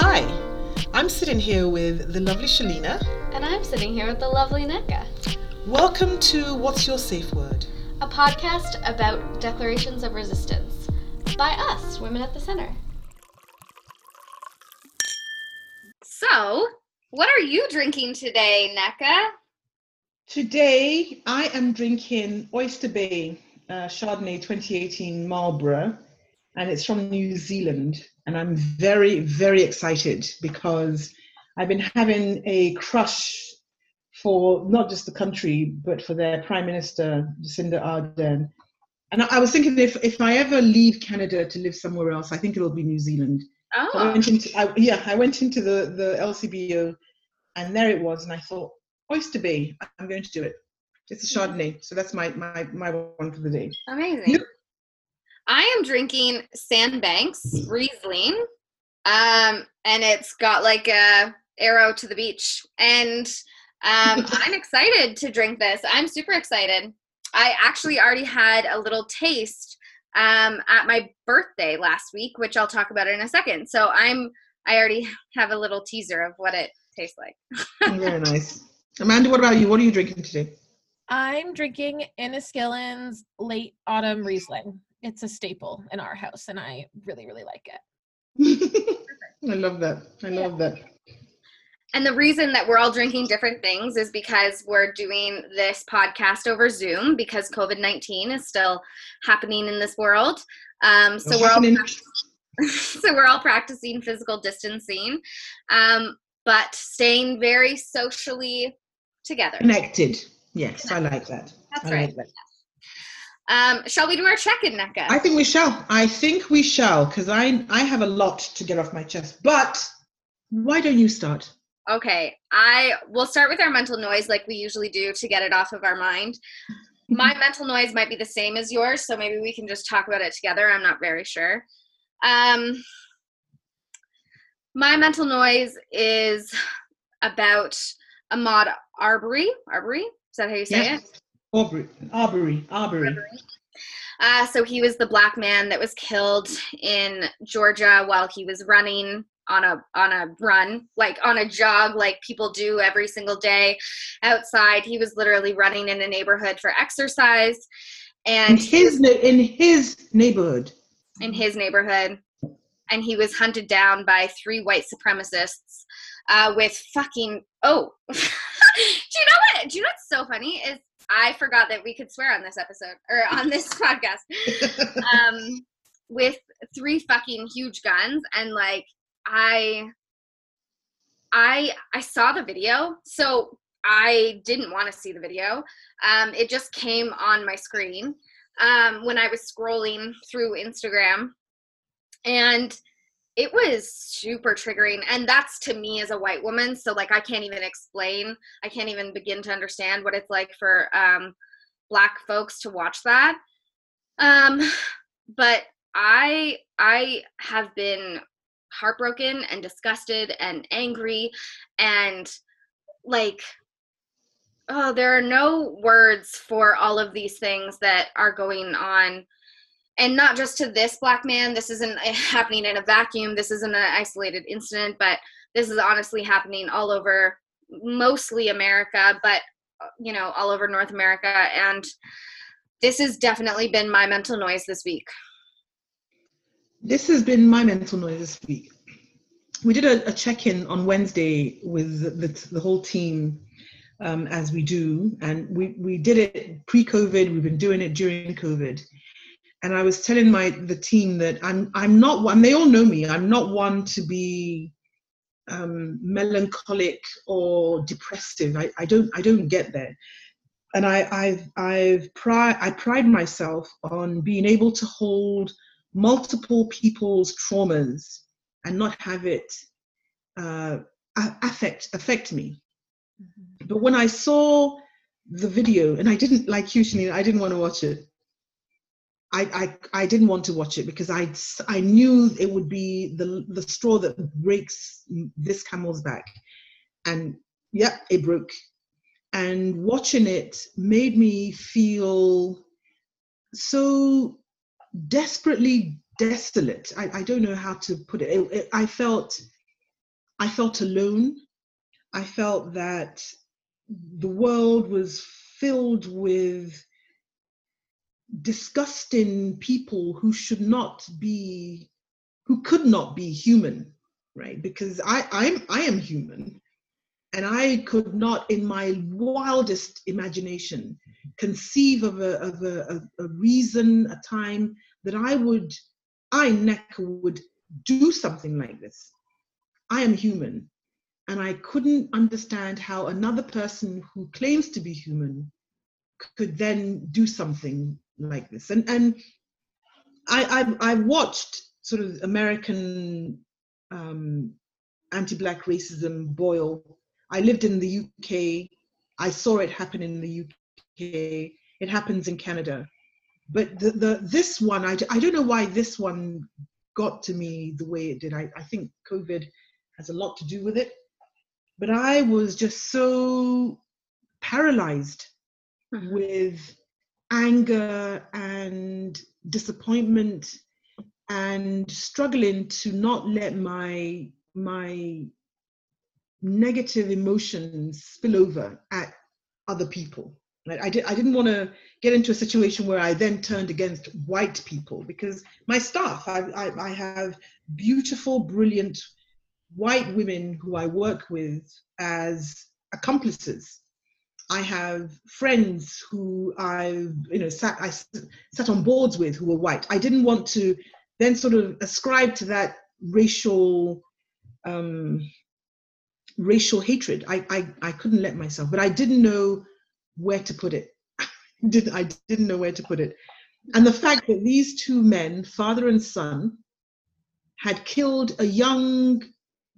Hi, I'm sitting here with the lovely Shelleena. And I'm sitting here with the lovely Nneka. Welcome to What's Your Safe Word? A podcast about declarations of resistance by us, Women at the Center. So, what are you drinking today, Nneka? Today, I am drinking Oyster Bay uh, Chardonnay 2018 Marlborough, and it's from New Zealand. And I'm very, very excited because I've been having a crush for not just the country, but for their Prime Minister, Jacinda Ardern. And I, I was thinking if, if I ever leave Canada to live somewhere else, I think it'll be New Zealand. Oh. I ah. went into, I, yeah, I went into the, the LCBO and there it was. And I thought, Oyster Bay, I'm going to do it. It's a mm-hmm. Chardonnay. So that's my, my, my one for the day. Amazing. I am drinking Sandbanks Riesling, um, and it's got like a arrow to the beach. And um, I'm excited to drink this. I'm super excited. I actually already had a little taste um, at my birthday last week, which I'll talk about in a second. So I'm I already have a little teaser of what it tastes like. Very nice. Amanda, what about you? What are you drinking today? I'm drinking Inniskillin's late autumn Riesling. It's a staple in our house, and I really, really like it. I love that. I love that. And the reason that we're all drinking different things is because we're doing this podcast over Zoom because COVID 19 is still happening in this world. Um, so, we're all, so we're all practicing physical distancing, um, but staying very socially together. Connected. Yes, I like that. That's I right. like that. Um, shall we do our check in, Nneka? I think we shall. I think we shall because I I have a lot to get off my chest. But why don't you start? Okay, I will start with our mental noise like we usually do to get it off of our mind. My mental noise might be the same as yours, so maybe we can just talk about it together. I'm not very sure. Um, my mental noise is about Ahmaud Arbery. Arbery? Is that how you say Yes. it? Aubrey, Aubrey. Aubrey. Uh, so he was the black man that was killed in Georgia while he was running on a on a run, like on a jog, like people do every single day outside. He was literally running in a neighborhood for exercise, In and his in his neighborhood. in his neighborhood, and he was hunted down by three white supremacists uh, with fucking oh. do you know what? Do you know what's so funny is I forgot that we could swear on this episode or on this podcast. um, with three fucking huge guns and like I I I saw the video so I didn't want to see the video. Um, it just came on my screen um, when I was scrolling through Instagram, and it was super triggering. And that's to me as a white woman. So like I can't even explain. I can't even begin to understand what it's like for um, black folks to watch that. Um, but I I have been heartbroken and disgusted and angry and like oh there are no words for all of these things that are going on and not just to this black man this isn't happening in a vacuum this isn't an isolated incident but this is honestly happening all over mostly america but uh, you know all over north america and this has definitely been my mental noise this week This has been my mental noise this week. We did a, a check-in on Wednesday with the, the, whole team, um, as we do, and we, we did it pre-COVID. We've been doing it during COVID, and I was telling my the team that I'm I'm not one. They all know me. I'm not one to be um, melancholic or depressive. I, I don't I don't get there. And I I've I've pride I pride myself on being able to hold multiple people's traumas and not have it uh, affect affect me. But when I saw the video, and I didn't like you, Shanina, I didn't want to watch it. I, I I didn't want to watch it because I I knew it would be the the straw that breaks this camel's back, and yeah, it broke. And watching it made me feel so desperately desolate. I, I don't know how to put it. It- it- I felt I felt alone. I felt that the world was filled with disgusting people who should not be, who could not be human, right? Because I, I'm, I am human. And I could not, in my wildest imagination, conceive of a, of a, a, a reason, a time that I would, I, Nneka, would do something like this. I am human. And I couldn't understand how another person who claims to be human could then do something like this. And and I I, I watched sort of American um, anti-black racism boil. I lived in the UK. I saw it happen in the UK. It happens in Canada. But the, the this one, I, I don't know why this one got to me the way it did. I, I think COVID has a lot to do with it. But I was just so paralyzed mm-hmm. with anger and disappointment and struggling to not let my my negative emotions spill over at other people right? I, did, I didn't want to get into a situation where I then turned against white people because my staff, I, I, I have beautiful, brilliant white women who I work with as accomplices. I have friends who I've you know sat I sat on boards with who were white. I didn't want to then sort of ascribe to that racial um, racial hatred. I, I I couldn't let myself, but I didn't know where to put it. did I didn't know where to put it, and the fact that these two men, father and son, had killed a young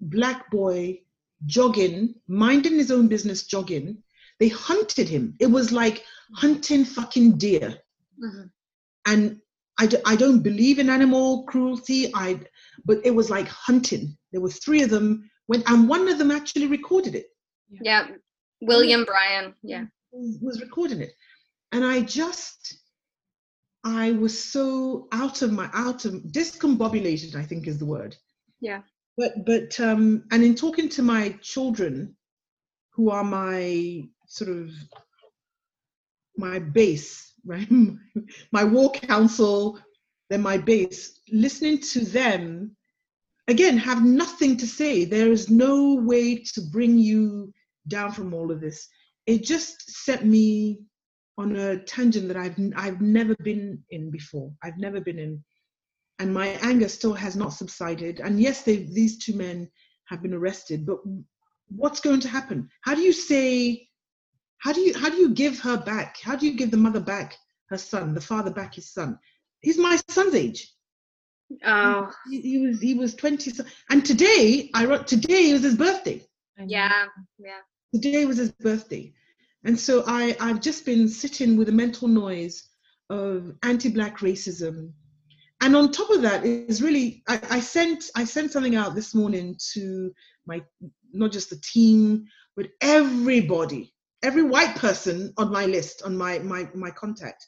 black boy jogging, minding his own business, jogging they hunted him. It was like hunting fucking deer. Mm-hmm. And I d- I don't believe in animal cruelty. I, but it was like hunting. There were three of them when, and one of them actually recorded it. Yeah, William Bryan. Yeah, was recording it, and I just, I was so out of my out of discombobulated. I think is the word. Yeah. But but um, and in talking to my children, who are my sort of my base, right? my war council, then my base, listening to them, again, have nothing to say. There is no way to bring you down from all of this. It just set me on a tangent that I've I've never been in before. I've never been in, and my anger still has not subsided. And yes, they, these two men have been arrested, but what's going to happen? How do you say how do you how do you give her back? How do you give the mother back her son, the father back his son? He's my son's age. Oh, he, he was he was twenty, and today I wrote today was his birthday. Yeah, yeah. Today was his birthday, and so I I've just been sitting with a mental noise of anti-black racism, and on top of that is really I, I sent I sent something out this morning to my not just the team but everybody every white person on my list on my my my contact.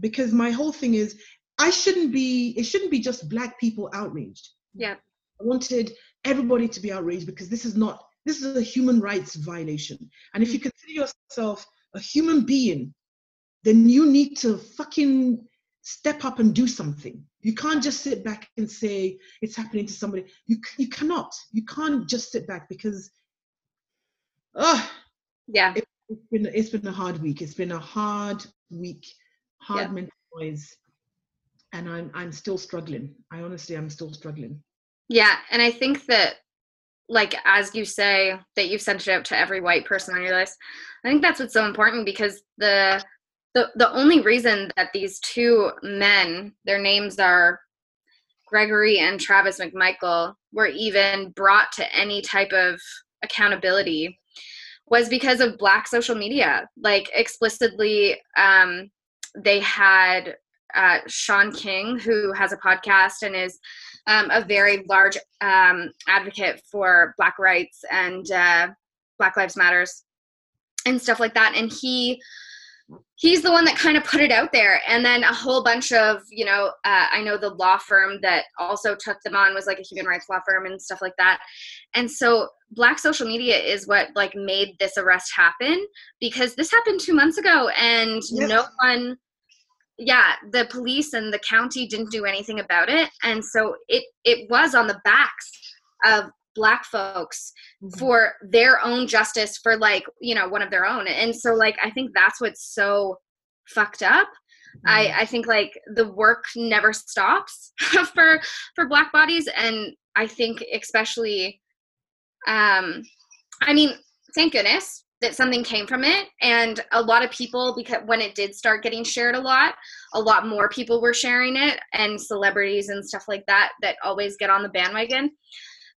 Because my whole thing is i shouldn't be it shouldn't be just black people outraged. Yeah. I wanted everybody to be outraged because this is not this is a human rights violation. And if you mm. consider yourself a human being then you need to fucking step up and do something you can't just sit back and say it's happening to somebody you you cannot you can't just sit back because oh yeah it, it's been it's been a hard week. It's been a hard week, hard yeah. mental noise, and I'm I'm still struggling. I honestly I'm still struggling. Yeah, and I think that like as you say that you've sent it out to every white person on your list, I think that's what's so important because the the the only reason that these two men, their names are Gregory and Travis McMichael, were even brought to any type of accountability was because of black social media like explicitly um, they had uh, Shaun King, who has a podcast and is um, a very large um, advocate for Black rights and uh, Black Lives Matters and stuff like that. And he he's the one that kind of put it out there. And then a whole bunch of you know uh, i know the law firm that also took them on was like a human rights law firm and stuff like that. And so black social media is what like made this arrest happen because this happened two months ago and Yes. no one yeah the police and the county didn't do anything about it. And so it it was on the backs of black folks Mhm. for their own justice for like you know one of their own. And so like i think that's what's so fucked up. I i think like the work never stops for for black bodies. And i think especially um i mean thank goodness that something came from it. And a lot of people because when it did start getting shared a lot a lot more people were sharing it. And celebrities and stuff like that that always get on the bandwagon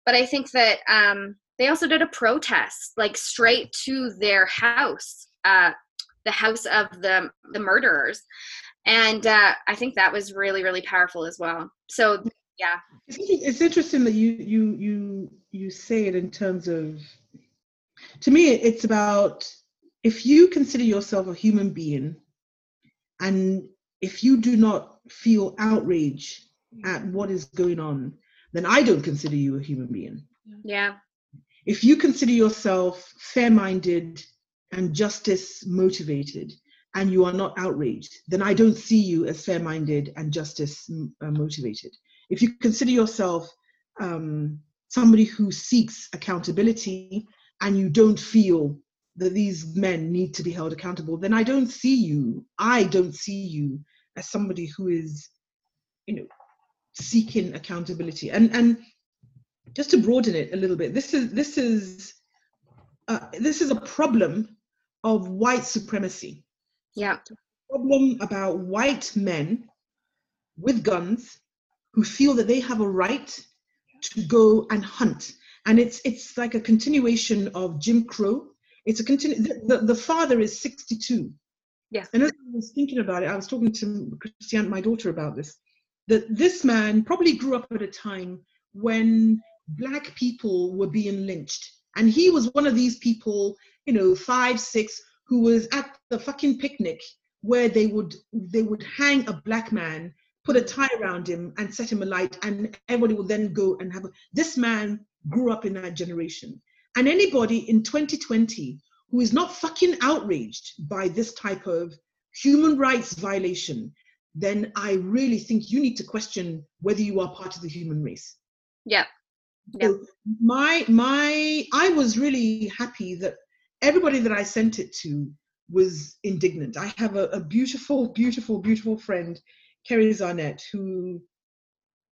but i think that um they also did a protest like straight to their house uh the house of the the murderers and uh i think that was really really powerful as well so yeah It's, interesting that you you you you say it in terms of. To me, it's about if you consider yourself a human being, and if you do not feel outrage at what is going on, then I don't consider you a human being. yeah If you consider yourself fair-minded and justice motivated, and you are not outraged, then I don't see you as fair-minded and justice uh, motivated. If you consider yourself um, somebody who seeks accountability and you don't feel that these men need to be held accountable, then I don't see you. I don't see you as somebody who is, you know, seeking accountability. And and just to broaden it a little bit, this is this is uh, this is a problem of white supremacy. Yeah. Problem about white men with guns who feel that they have a right to go and hunt. And it's it's like a continuation of jim crow. It's a continu- the, the, the father is 62 Yeah. and as i was thinking about it i was talking to christiane my daughter about this that this man probably grew up at a time when black people were being lynched. And he was one of these people you know five six who was at the fucking picnic where they would they would hang a black man put a tie around him and set him alight and everybody would then go and have a, this man grew up in that generation. And anybody in 2020 who is not fucking outraged by this type of human rights violation then i really think you need to question whether you are part of the human race. Yeah so my my i was really happy that everybody that i sent it to was indignant. I have a, a beautiful beautiful beautiful friend kerry zarnett who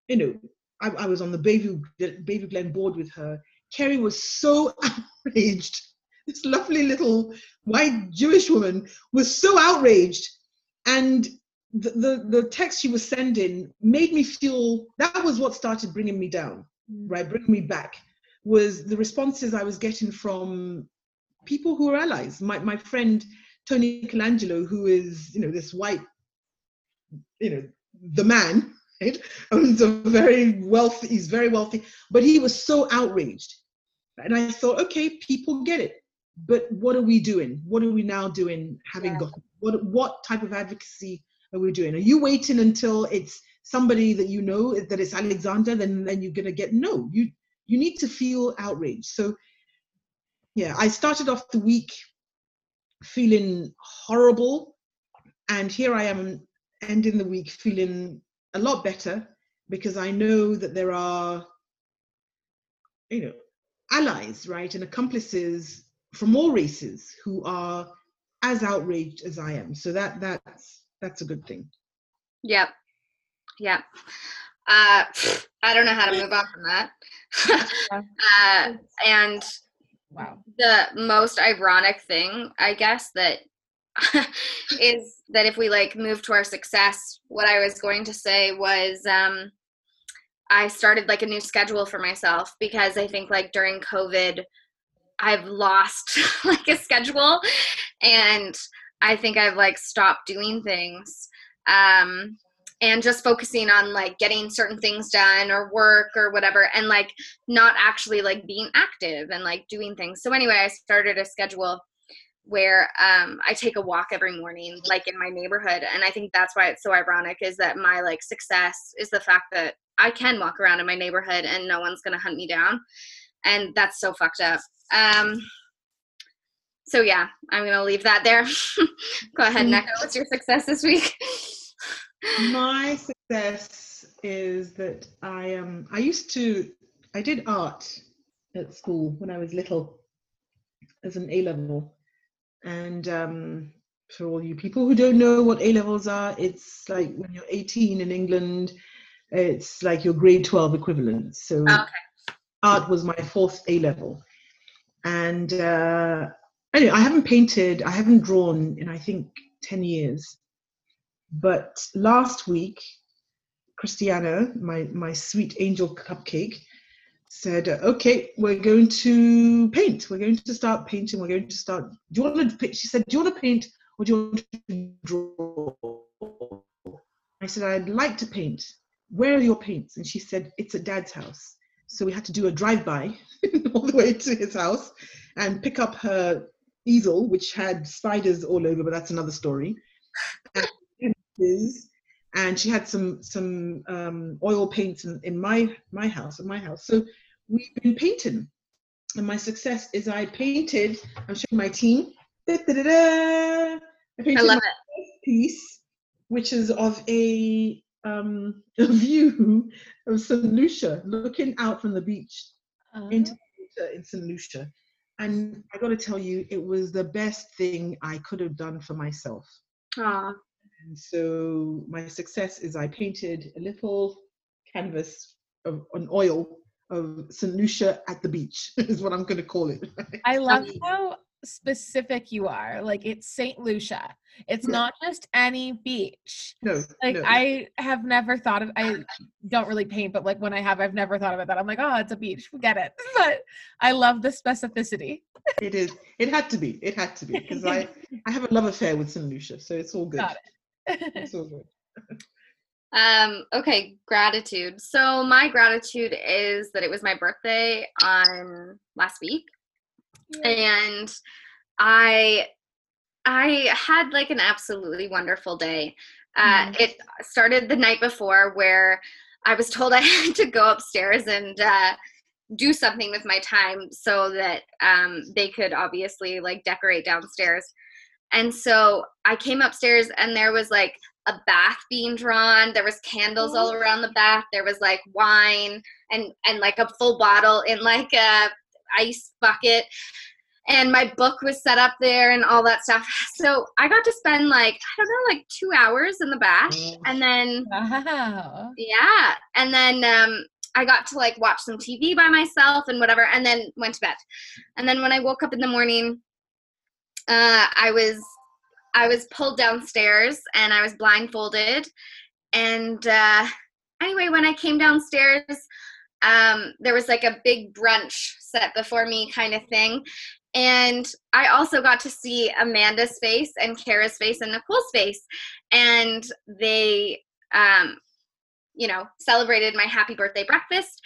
you know i, I was on the bayview bayview glen board with her. Kerry was so outraged. This lovely little white jewish woman was so outraged. And the, the the text she was sending made me feel that was what started bringing me down mm. right, bring me back, was the responses I was getting from people who are allies. My my friend Tony Colangelo, who is you know this white, you know the man, right, owns a very wealthy. He's very wealthy, but he was so outraged, and I thought, okay, people get it, but what are we doing? What are we now doing? Having Yeah. got what what type of advocacy are we doing? Are you waiting until it's somebody that you know that it's Alexander, then then you're gonna get no. You you need to feel outraged. So yeah, I started off the week feeling horrible, and here I am ending the week feeling a lot better because I know that there are you know allies, right, and accomplices from all races who are as outraged as I am. So that that's that's a good thing. Yep. Yep. Uh, I don't know how to move on from that. uh, and Wow. the most ironic thing, I guess, that is that if we like move to our success, what I was going to say was um, I started like a new schedule for myself because I think like during COVID, I've lost like a schedule and I think I've like stopped doing things. Um, and just focusing on like getting certain things done or work or whatever and like not actually like being active and like doing things so anyway i started a schedule where um, I take a walk every morning, like in my neighborhood. And I think that's why it's so ironic is that my like success is the fact that I can walk around in my neighborhood and no one's gonna hunt me down. And that's so fucked up. Um, so yeah, I'm gonna leave that there. Go ahead, Mm. Nneka. What's your success this week? My success is that I um I used to I did art at school when I was little as an A level. And um for all you people who don't know what A levels are, it's like when you're 18 in England, it's like your grade 12 equivalent. So Okay. art was my fourth A level. And uh, anyway, I haven't painted, I haven't drawn in I think 10 years. But last week, Christiana, my, my sweet angel cupcake, said, okay, we're going to paint. We're going to start painting. We're going to start. Do you want to paint? She said, do you want to paint or do you want to draw? I said, I'd like to paint. Where are your paints? And she said, it's at dad's house. So we had to do a drive-by all the way to his house and pick up her easel, which had spiders all over, but that's another story. And, she had some some um, oil paints in, in my my house, in my house. So we've been painting. And my success is I painted, I'm showing my team. Da-da-da-da. I painted I love first piece, which is of a um, a view of St. Lucia, looking out from the beach into the water in St. Lucia. And I got to tell you, it was the best thing I could have done for myself. Aw. And so my success is I painted a little canvas of an oil of St. Lucia at the beach, is what I'm going to call it. I love how specific you are. Like it's St. Lucia. It's Yeah. not just any beach. no, Like no. I have never thought of I don't really paint, but like when I have, I've never thought about that. I'm like, oh, it's a beach. Forget it. But I love the specificity. it is. It had to be. It had to be because I I have a love affair with St. Lucia, so it's all good. Got it. It's all good. Um, okay, gratitude. So my gratitude is that it was my birthday on last week. And i i had like an absolutely wonderful day. Uh, Mhm. it started the night before where i was told i had to go upstairs and uh, do something with my time so that um, they could obviously like decorate downstairs. And so i came upstairs and there was like a bath being drawn. There was candles all around the bath. There was like wine and and like a full bottle in like a ice bucket. And my book was set up there and all that stuff. So i got to spend like i don't know like two hours in the bath and then Wow. yeah. And then um i got to like watch some tv by myself and whatever and then went to bed. And then when i woke up in the morning uh i was i was pulled downstairs and i was blindfolded. And uh anyway when i came downstairs um there was like a big brunch set before me kind of thing and i also got to see amanda's face and kara's face and nicole's face and they um you know celebrated my happy birthday breakfast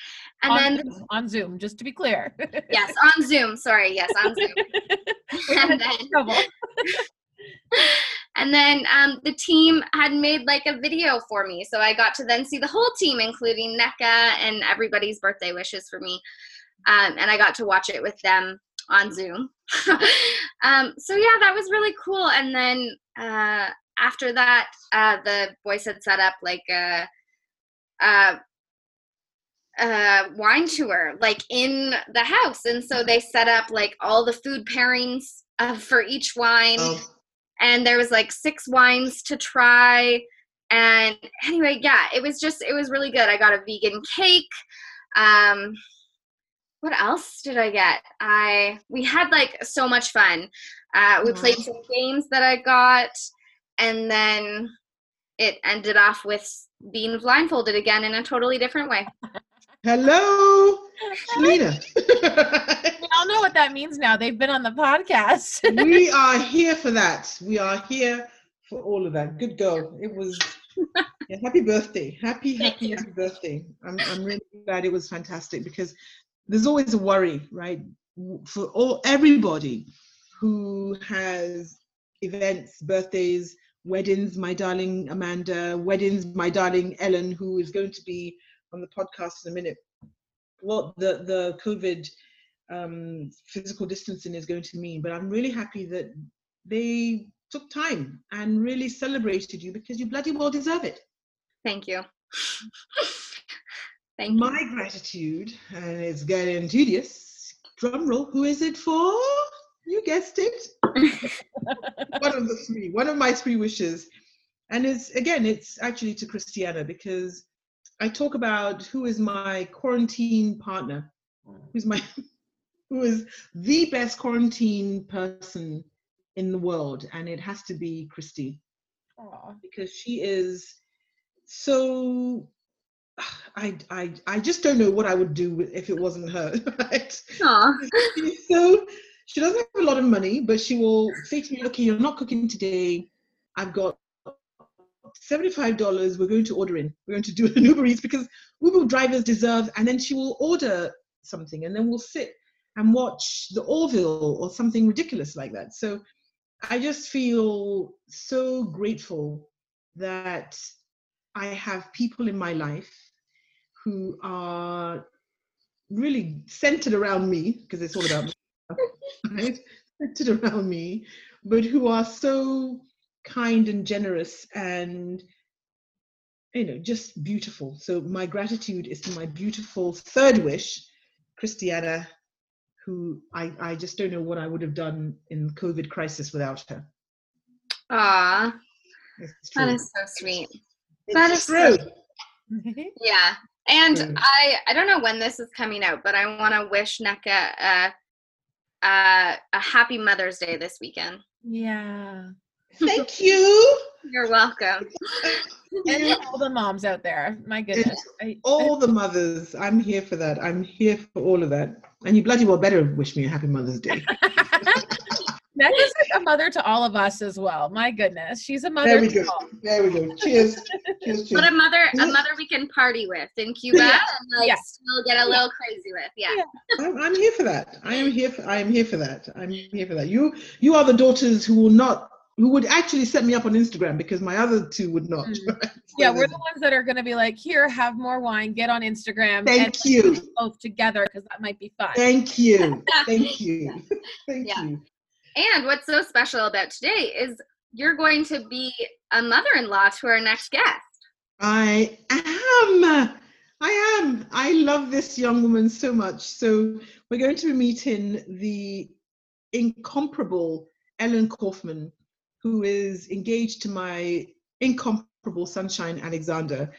and on, then Zoom, on Zoom, just to be clear. yes on zoom sorry yes on zoom and then. And then um, the team had made like a video for me. So i got to then see the whole team including Nneka and everybody's birthday wishes for me. Um, and i got to watch it with them on zoom. Um, so yeah that was really cool. And then uh, after that uh, the boys had set up like a, a, wine tour like in the house. And so they set up like all the food pairings uh, for each wine. Oh, and there was like six wines to try. And anyway yeah it was just it was really good. I got a vegan cake. Um what else did i get? I we had like so much fun. Uh we played some games that i got and then it ended off with being blindfolded again in a totally different way. Hello, Selena. All know what that means now. They've been on the podcast. we are here for that. We are here for all of that. Good girl. It was yeah, happy birthday. Happy, happy, happy birthday. I'm, I'm really glad it was fantastic because there's always a worry, right? For all everybody who has events, birthdays, weddings, my darling Amanda, weddings, my darling Ellen, who is going to be on the podcast in a minute. What the, the COVID um, physical distancing is going to mean. But I'm really happy that they took time and really celebrated you because you bloody well deserve it. Thank you. Thank you. My gratitude, and it's getting tedious. Drum roll, who is it for? You guessed it. one of the three, one of my three wishes. And it's again, it's actually to Christiana because I talk about who is my quarantine partner, who's my who is the best quarantine person in the world, and it has to be Christy. Aw. Because she is so I, I I just don't know what I would do if it wasn't her. Right? She's so she doesn't have a lot of money, but she will say to me, "Okay, you're not cooking today. I've got seventy-five dollars. We're going to order in. We're going to do an Uber Eats because Uber drivers deserve." And then she will order something, and then we'll sit and watch the Orville or something ridiculous like that. So I just feel so grateful that I have people in my life who are really centered around me because it's all about me, right? Centered around me, but who are so kind and generous and you know just beautiful. So my gratitude is to my beautiful third wish, Christiana, who I, I just don't know what I would have done in COVID crisis without her. Ah, It's That true. is so sweet. It's that is so true. Yeah. And. I I don't know when this is coming out, but I want to wish Nneka a, a a happy Mother's Day this weekend. yeah. Thank you. You're welcome. And all the moms out there. My goodness. I, all the mothers. I'm here for that. I'm here for all of that. And you bloody well better wish me a happy Mother's Day. Nneka's like a mother to all of us as well. My goodness. She's a mother There we to go. all. There we go. Cheers. Cheers. But Cheers. a mother a mother we can party with in Cuba Yeah. and like Yeah. still get a little crazy with. Yeah. Yeah. I'm, I'm here for that. I am here. For, I am here for that. I'm here for that. You you are the daughters who will not who would actually set me up on Instagram because my other two would not. Mm. Yeah, we're the ones that are going to be like, here, have more wine, get on Instagram, Thank and you. both together because that might be fun. Thank you. Thank you. Thank Yeah. you. And what's so special about today is you're going to be a mother-in-law to our next guest. I am. I am. I love this young woman so much. So we're going to be meeting the incomparable Ellen Kaufman, who is engaged to my incomparable Sunshine Alexander.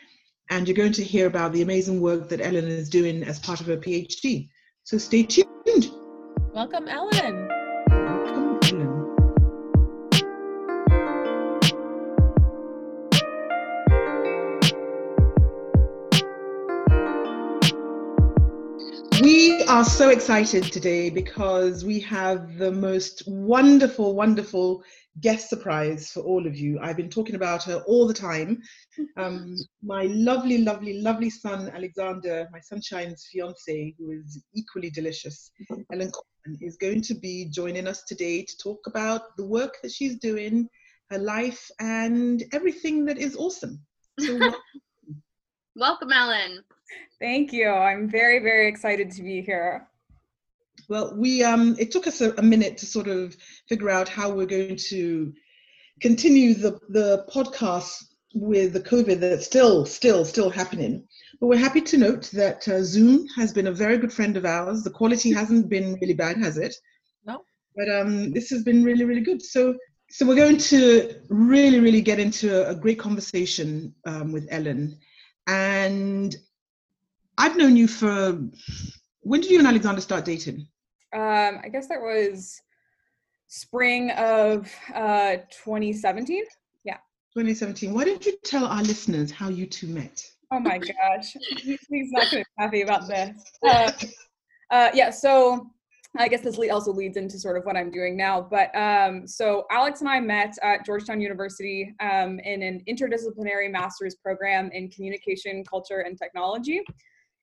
And you're going to hear about the amazing work that Ellen is doing as part of her PhD. So stay tuned. Welcome, Ellen. Are so excited today because we have the most wonderful, wonderful guest surprise for all of you. I've been talking about her all the time. Um, my lovely, lovely, lovely son, Alexander, my sunshine's fiance, who is equally delicious, Ellen Kaufman, is going to be joining us today to talk about the work that she's doing, her life, and everything that is awesome. So, welcome. Welcome, Ellen. Thank you. I'm very, very excited to be here. Well, we um, it took us a, a minute to sort of figure out how we're going to continue the the podcast with the COVID that's still still still happening. But we're happy to note that uh, Zoom has been a very good friend of ours. The quality hasn't been really bad, has it? No. But um, this has been really really good. So so we're going to really really get into a, a great conversation um, with Ellen, and I've known you for. When did you and Alexander start dating? Um, I guess that was spring of uh, 2017. 2017. Why don't you tell our listeners how you two met? Oh my gosh, he's not going to be happy about this. Uh, uh, yeah, so I guess this also leads into sort of what I'm doing now. But um, so Alex and I met at Georgetown University um, in an interdisciplinary master's program in communication, culture, and technology.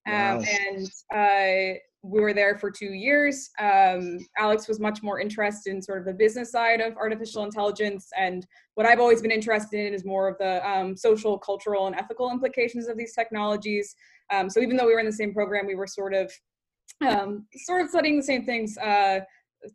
Um, Wow. And uh, we were there for two years. Um, Alex was much more interested in sort of the business side of artificial intelligence, and what I've always been interested in is more of the um, social, cultural, and ethical implications of these technologies. Um, so even though we were in the same program, we were sort of um, sort of studying the same things, uh,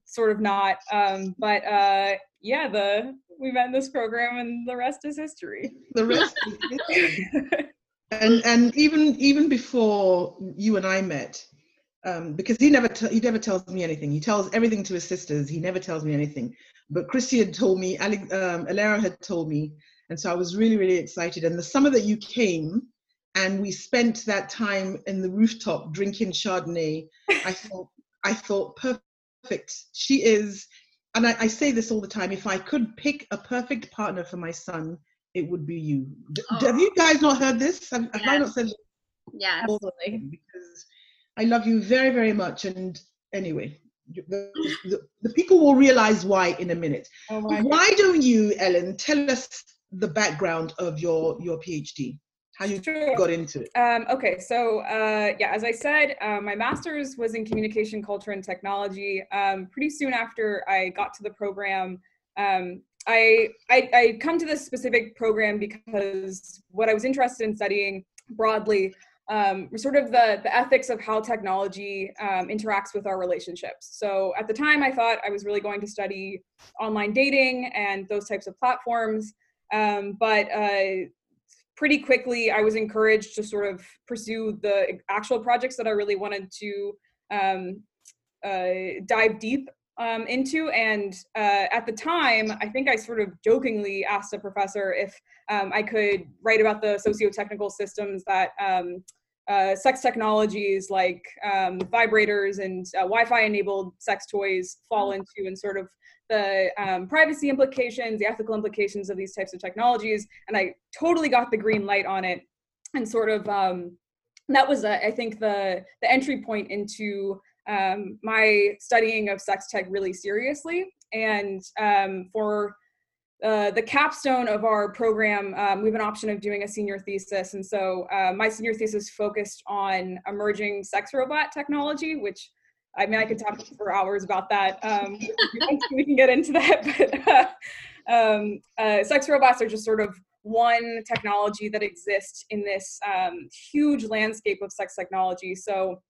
sort of not. Um, but uh, yeah, the we met in this program, and the rest is history. The rest is history. And and even even before you and I met, um, because he never t- he never tells me anything. He tells everything to his sisters. He never tells me anything. But Christy had told me, Ali, um, Alara had told me, and so I was really really excited. And the summer that you came, and we spent that time in the rooftop drinking Chardonnay, I thought I thought perfect. She is, and I, I say this all the time. If I could pick a perfect partner for my son, it would be you. D- Have you guys not heard this? Have, have I not said this? Yeah. Absolutely. because I love you very, very much. And anyway, the, the, the people will realize why in a minute. Oh Why don't you, Ellen, tell us the background of your your PhD? How you Sure. got into it? Um, okay, so uh, yeah, as I said, uh, my master's was in communication, culture, and technology. Um, pretty soon after I got to the program, um, I, I I come to this specific program because what I was interested in studying broadly um, was sort of the the ethics of how technology um, interacts with our relationships. So at the time, I thought I was really going to study online dating and those types of platforms, um, but uh, pretty quickly i was encouraged to sort of pursue the actual projects that i really wanted to um, uh, dive deep um, into and uh, at the time i think i sort of jokingly asked a professor if um, i could write about the socio-technical systems that um, uh, sex technologies like um, vibrators and uh, wi-fi enabled sex toys fall into and sort of the um, privacy implications, the ethical implications of these types of technologies, and I totally got the green light on it, and sort of um, that was, uh, I think, the the entry point into um, my studying of sex tech really seriously. And um, for uh, the capstone of our program, um, we have an option of doing a senior thesis, and so uh, my senior thesis focused on emerging sex robot technology, which I mean, I could talk for hours about that. Um, we can get into that, but uh, um, uh, sex robots are just sort of one technology that exists in this um, huge landscape of sex technology. So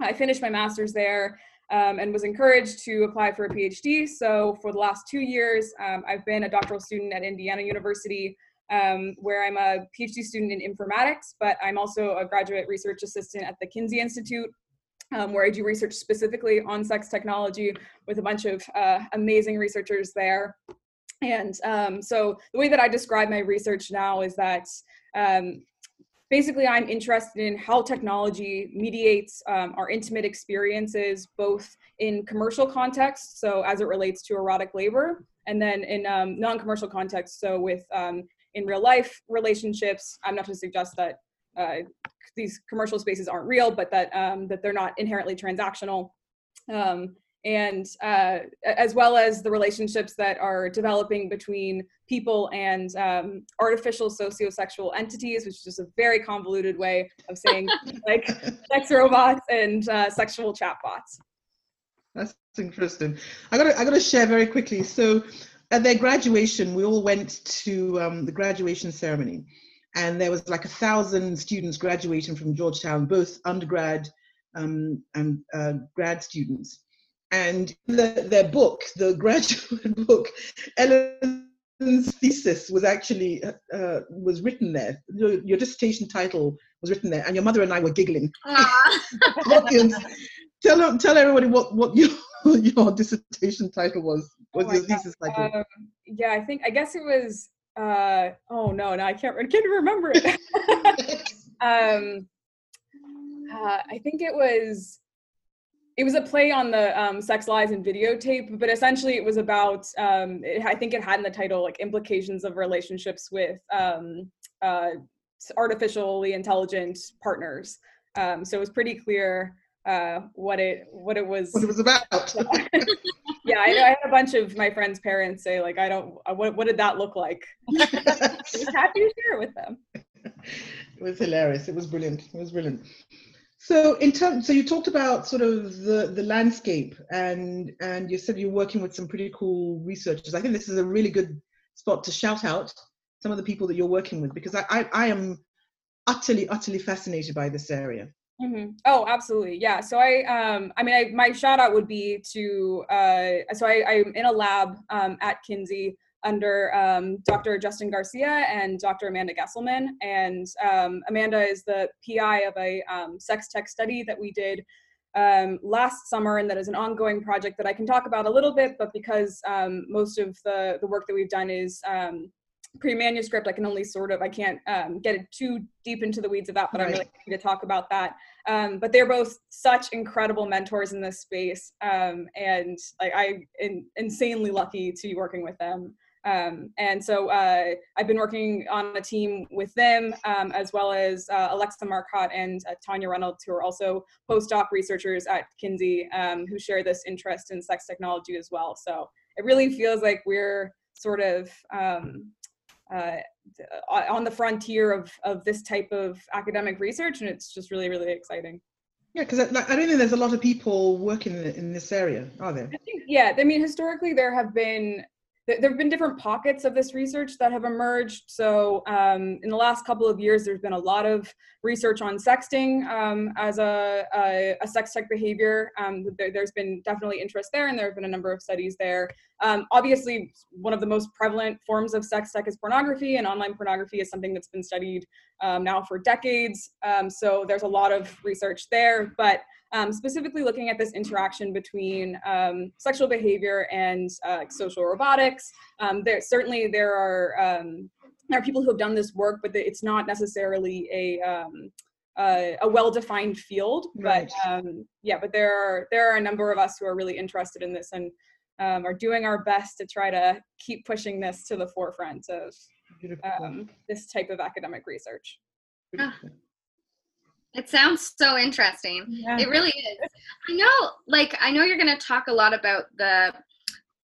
I finished my master's there um, and was encouraged to apply for a PhD. So for the last two years, um, I've been a doctoral student at Indiana University. Um, where I'm a PhD student in informatics, but I'm also a graduate research assistant at the Kinsey Institute, um, where I do research specifically on sex technology with a bunch of uh, amazing researchers there. And um, so the way that I describe my research now is that um, basically I'm interested in how technology mediates um, our intimate experiences, both in commercial context, so as it relates to erotic labor, and then in um, non-commercial context, so with um, in real life relationships. I'm not to suggest that uh, these commercial spaces aren't real, but that um, that they're not inherently transactional, um, and uh, as well as the relationships that are developing between people and um, artificial sociosexual entities, which is just a very convoluted way of saying like sex robots and uh, sexual chatbots. That's interesting. I gotta I gotta share very quickly. So at their graduation, we all went to um, the graduation ceremony, and there was like a thousand students graduating from Georgetown, both undergrad um, and uh, grad students. And the, their book, the graduate book, Ellen's thesis was actually uh, was written there. Your, your dissertation title was written there, and your mother and I were giggling. Tell tell everybody what what your your dissertation title was. Oh Was my your God. thesis title? Um, yeah, I think I guess it was. Uh, oh no, no, I can't. I can't remember it. um, uh, I think it was. It was a play on the um, sex lies and videotape, but essentially it was about. Um, it, I think it had in the title like implications of relationships with um, uh, artificially intelligent partners. Um, so it was pretty clear uh, what it what it was what it was about. yeah, I. I had a bunch of my friends' parents say like, "I don't. uh, What what did that look like?" I was happy to share it with them. it was hilarious. It was brilliant. It was brilliant. So in terms, so you talked about sort of the the landscape, and and you said you're working with some pretty cool researchers. I think this is a really good spot to shout out some of the people that you're working with because I I, I am utterly utterly fascinated by this area. Mm-hmm. Oh, absolutely. Yeah. So I, um, I mean, I, my shout out would be to, uh, so I, I'm in a lab um, at Kinsey under um, Dr. Justin Garcia and Dr. Amanda Gesselman. And um, Amanda is the PI of a um, sex tech study that we did um, last summer, and that is an ongoing project that I can talk about a little bit. But because um, most of the the work that we've done is um, pre-manuscript, I can only sort of I can't get it too deep into the weeds of that. But right. I'm really happy to talk about that. but they're both such incredible mentors in this space, and like i am insanely lucky to be working with them. Um, and so uh, I've been working on a team with them, um, as well as uh, Alexa Marcotte and uh, Tania Reynolds, who are also postdoc researchers at Kinsey, um, who share this interest in sex technology as well. So it really feels like we're sort of um, uh, on the frontier of, of this type of academic research, and it's just really, really exciting. Yeah, because I, I, don't think there's a lot of people working in, in this area, are there? I think, yeah, I mean, historically there have been there have been different pockets of this research that have emerged. So um, in the last couple of years, there's been a lot of research on sexting um, as a, a, a, sex tech behavior. Um, there, has been definitely interest there, and there have been a number of studies there. Um, obviously, one of the most prevalent forms of sex tech is pornography, and online pornography is something that's been studied um, now for decades. So there's a lot of research there, but um, specifically looking at this interaction between um, sexual behavior and uh, social robotics. Um, there certainly there are um, there are people who have done this work, but it's not necessarily a um, uh, a well-defined field. Right. But um, yeah, but there are there are a number of us who are really interested in this and are doing our best to try to keep pushing this to the forefront of this type of academic research. It sounds so interesting. Yeah. It really is. I know, like, I know you're going to talk a lot about the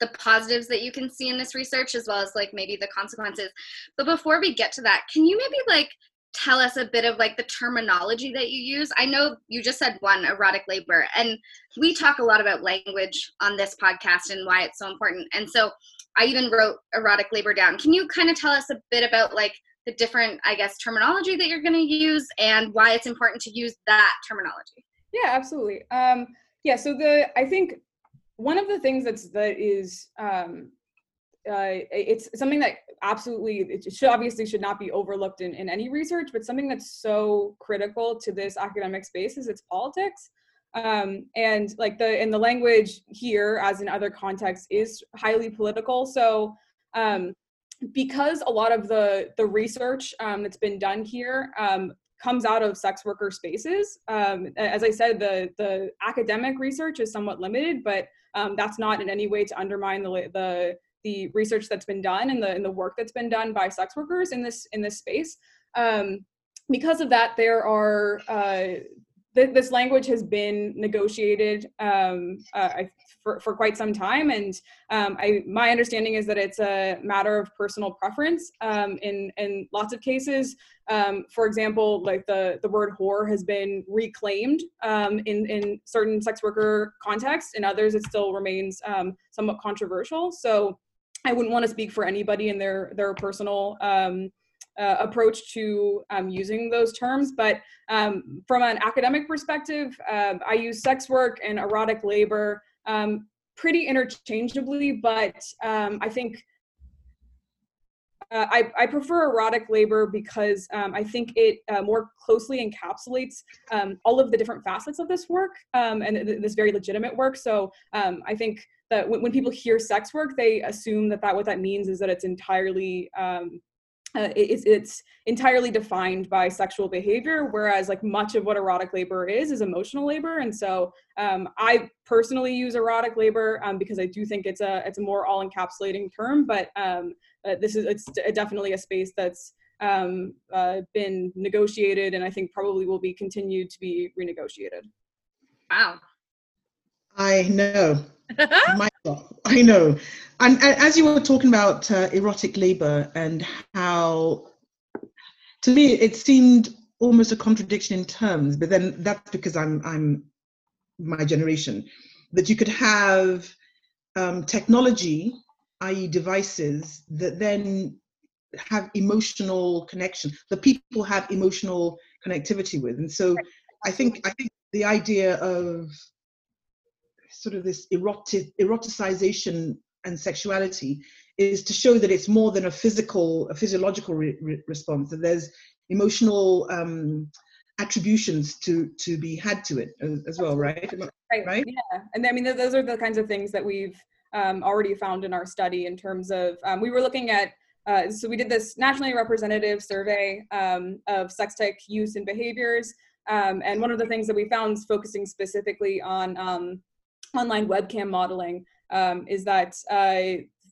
the positives that you can see in this research as well as like maybe the consequences. But before we get to that, can you maybe like tell us a bit of like the terminology that you use? I know you just said one erotic labor, and we talk a lot about language on this podcast and why it's so important. And so I even wrote erotic labor down. Can you kind of tell us a bit about like the different, I guess, terminology that you're going to use and why it's important to use that terminology. Yeah, absolutely. Um, yeah, so the I think one of the things that's that is um, uh, it's something that absolutely it should obviously should not be overlooked in, in any research, but something that's so critical to this academic space is its politics. Um, and like the in the language here, as in other contexts, is highly political. So um, because a lot of the the research um, that's been done here um, comes out of sex worker spaces. Um, as I said, the the academic research is somewhat limited, but um, that's not in any way to undermine the the the research that's been done and the and the work that's been done by sex workers in this in this space. Um, because of that, there are uh, th- this language has been negotiated um, uh, for, for quite some time, and um, I, my understanding is that it's a matter of personal preference. Um, in in lots of cases, um, for example, like the the word whore has been reclaimed um, in in certain sex worker contexts. In others, it still remains um, somewhat controversial. So. I wouldn't want to speak for anybody in their their personal uh, approach to um, using those terms. But um, from an academic perspective, uh, I use sex work and erotic labor um, pretty interchangeably, but um, I think uh, I, I, prefer erotic labor because um, I think it uh, more closely encapsulates all of the different facets of this work and th- this very legitimate work. So I think that when, when, people hear sex work, they assume that, that what that means is that it's entirely uh, it's, it's entirely defined by sexual behavior whereas like much of what erotic labor is is emotional labor. And so um, i personally use erotic labor um, because i do think it's a it's a more all encapsulating term but um, uh, this is it's definitely a space that's um, uh, been negotiated and i think probably will be continued to be renegotiated. Wow. I know. Michael, I know. And, and, as you were talking about uh, erotic labor and how, to me, it seemed almost a contradiction in terms, but then that's because I'm I'm my generation. That you could have um, technology, i.e., devices that then have emotional connection. The people have emotional connectivity with, and so I think I think the idea of sort of this erotic eroticization and sexuality is to show that it's more than a physical, a physiological re- re- response. That there's emotional um, attributions to to be had to it as, as well, right? Right. Right. Yeah, and I mean those are the kinds of things that we've um, already found in our study in terms of um, we were looking at. Uh, so we did this nationally representative survey um, of sex tech use and behaviors, um, and one of the things that we found is focusing specifically on um, online webcam modeling um, is that uh,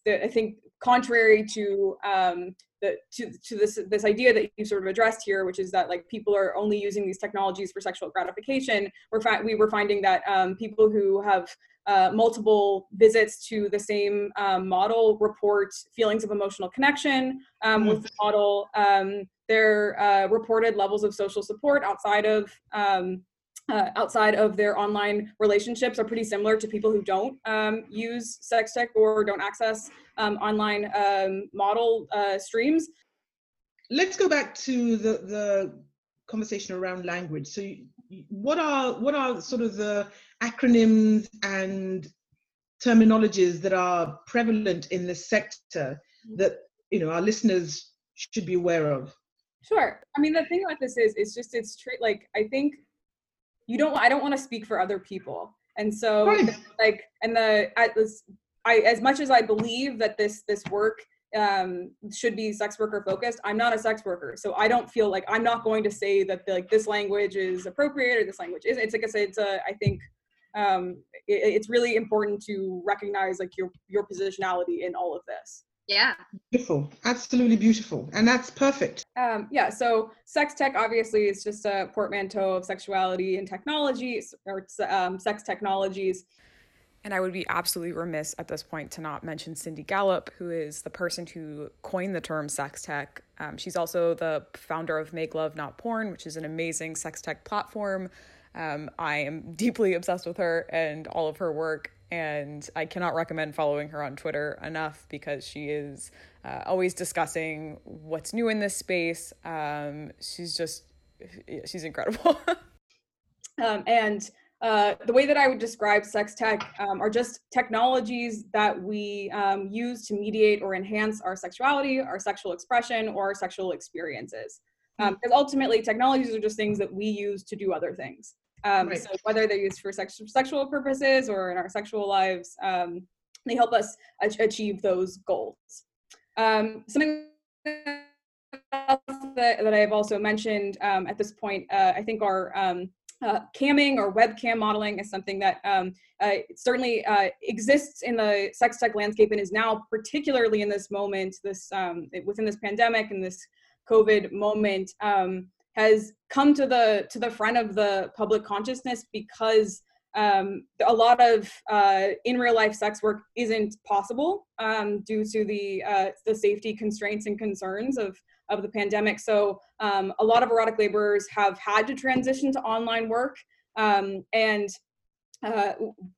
I think contrary to um, the to, to this this idea that you sort of addressed here, which is that like people are only using these technologies for sexual gratification. We're fi- we were finding that um, people who have uh, multiple visits to the same um, model report feelings of emotional connection um, with the model. Um, their uh, reported levels of social support outside of um, uh, outside of their online relationships are pretty similar to people who don't um, use sex tech or don't access um, online um, model uh, streams. Let's go back to the, the conversation around language. So, what are what are sort of the acronyms and terminologies that are prevalent in this sector that you know our listeners should be aware of? Sure. I mean, the thing about this is, it's just it's true. Like, I think you don't i don't want to speak for other people. And so right. like and the at this i as much as i believe that this this work um, should be sex worker focused i'm not a sex worker. So i don't feel like i'm not going to say that the, like this language is appropriate or this language isn't. It's like i said it's a i think um, it, it's really important to recognize like your your positionality in all of this yeah. Beautiful. Absolutely beautiful. And that's perfect. Um, yeah. So, sex tech obviously is just a portmanteau of sexuality and technology or um, sex technologies. And I would be absolutely remiss at this point to not mention Cindy Gallop, who is the person who coined the term sex tech. Um, she's also the founder of Make Love Not Porn, which is an amazing sex tech platform. Um, I am deeply obsessed with her and all of her work and I cannot recommend following her on Twitter enough because she is uh, always discussing what's new in this space. Um, she's just, she's incredible. um, and uh, the way that I would describe sex tech um, are just technologies that we um, use to mediate or enhance our sexuality, our sexual expression, or our sexual experiences. Because um, ultimately, technologies are just things that we use to do other things. Um, right. So whether they're used for sex- sexual purposes or in our sexual lives, um, they help us achieve those goals. Um, something else that, that I've also mentioned um, at this point, uh, I think our um, uh, camming or webcam modeling is something that um, uh, certainly uh, exists in the sex tech landscape and is now particularly in this moment, this um, within this pandemic and this COVID moment, um, has come to the to the front of the public consciousness because um, a lot of uh, in real life sex work isn't possible um, due to the uh, the safety constraints and concerns of of the pandemic. So um, a lot of erotic laborers have had to transition to online work, um, and uh,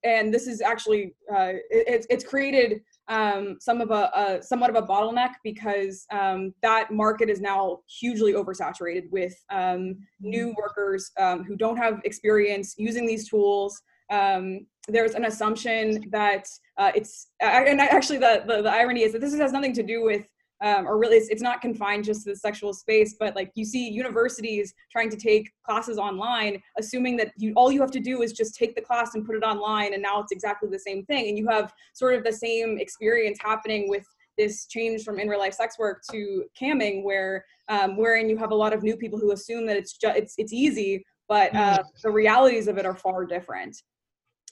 and this is actually uh, it, it's created um, some of a, a, somewhat of a bottleneck because um, that market is now hugely oversaturated with um, new mm-hmm. workers um, who don't have experience using these tools. Um, there's an assumption that uh, it's and actually the, the, the irony is that this has nothing to do with um, or really it's, it's, not confined just to the sexual space but like you see universities trying to take classes online assuming that you all you have to do is just take the class and put it online and now it's exactly the same thing and you have sort of the same experience happening with this change from in real life sex work to camming where um, wherein you have a lot of new people who assume that it's just it's, it's easy but uh, mm-hmm. the realities of it are far different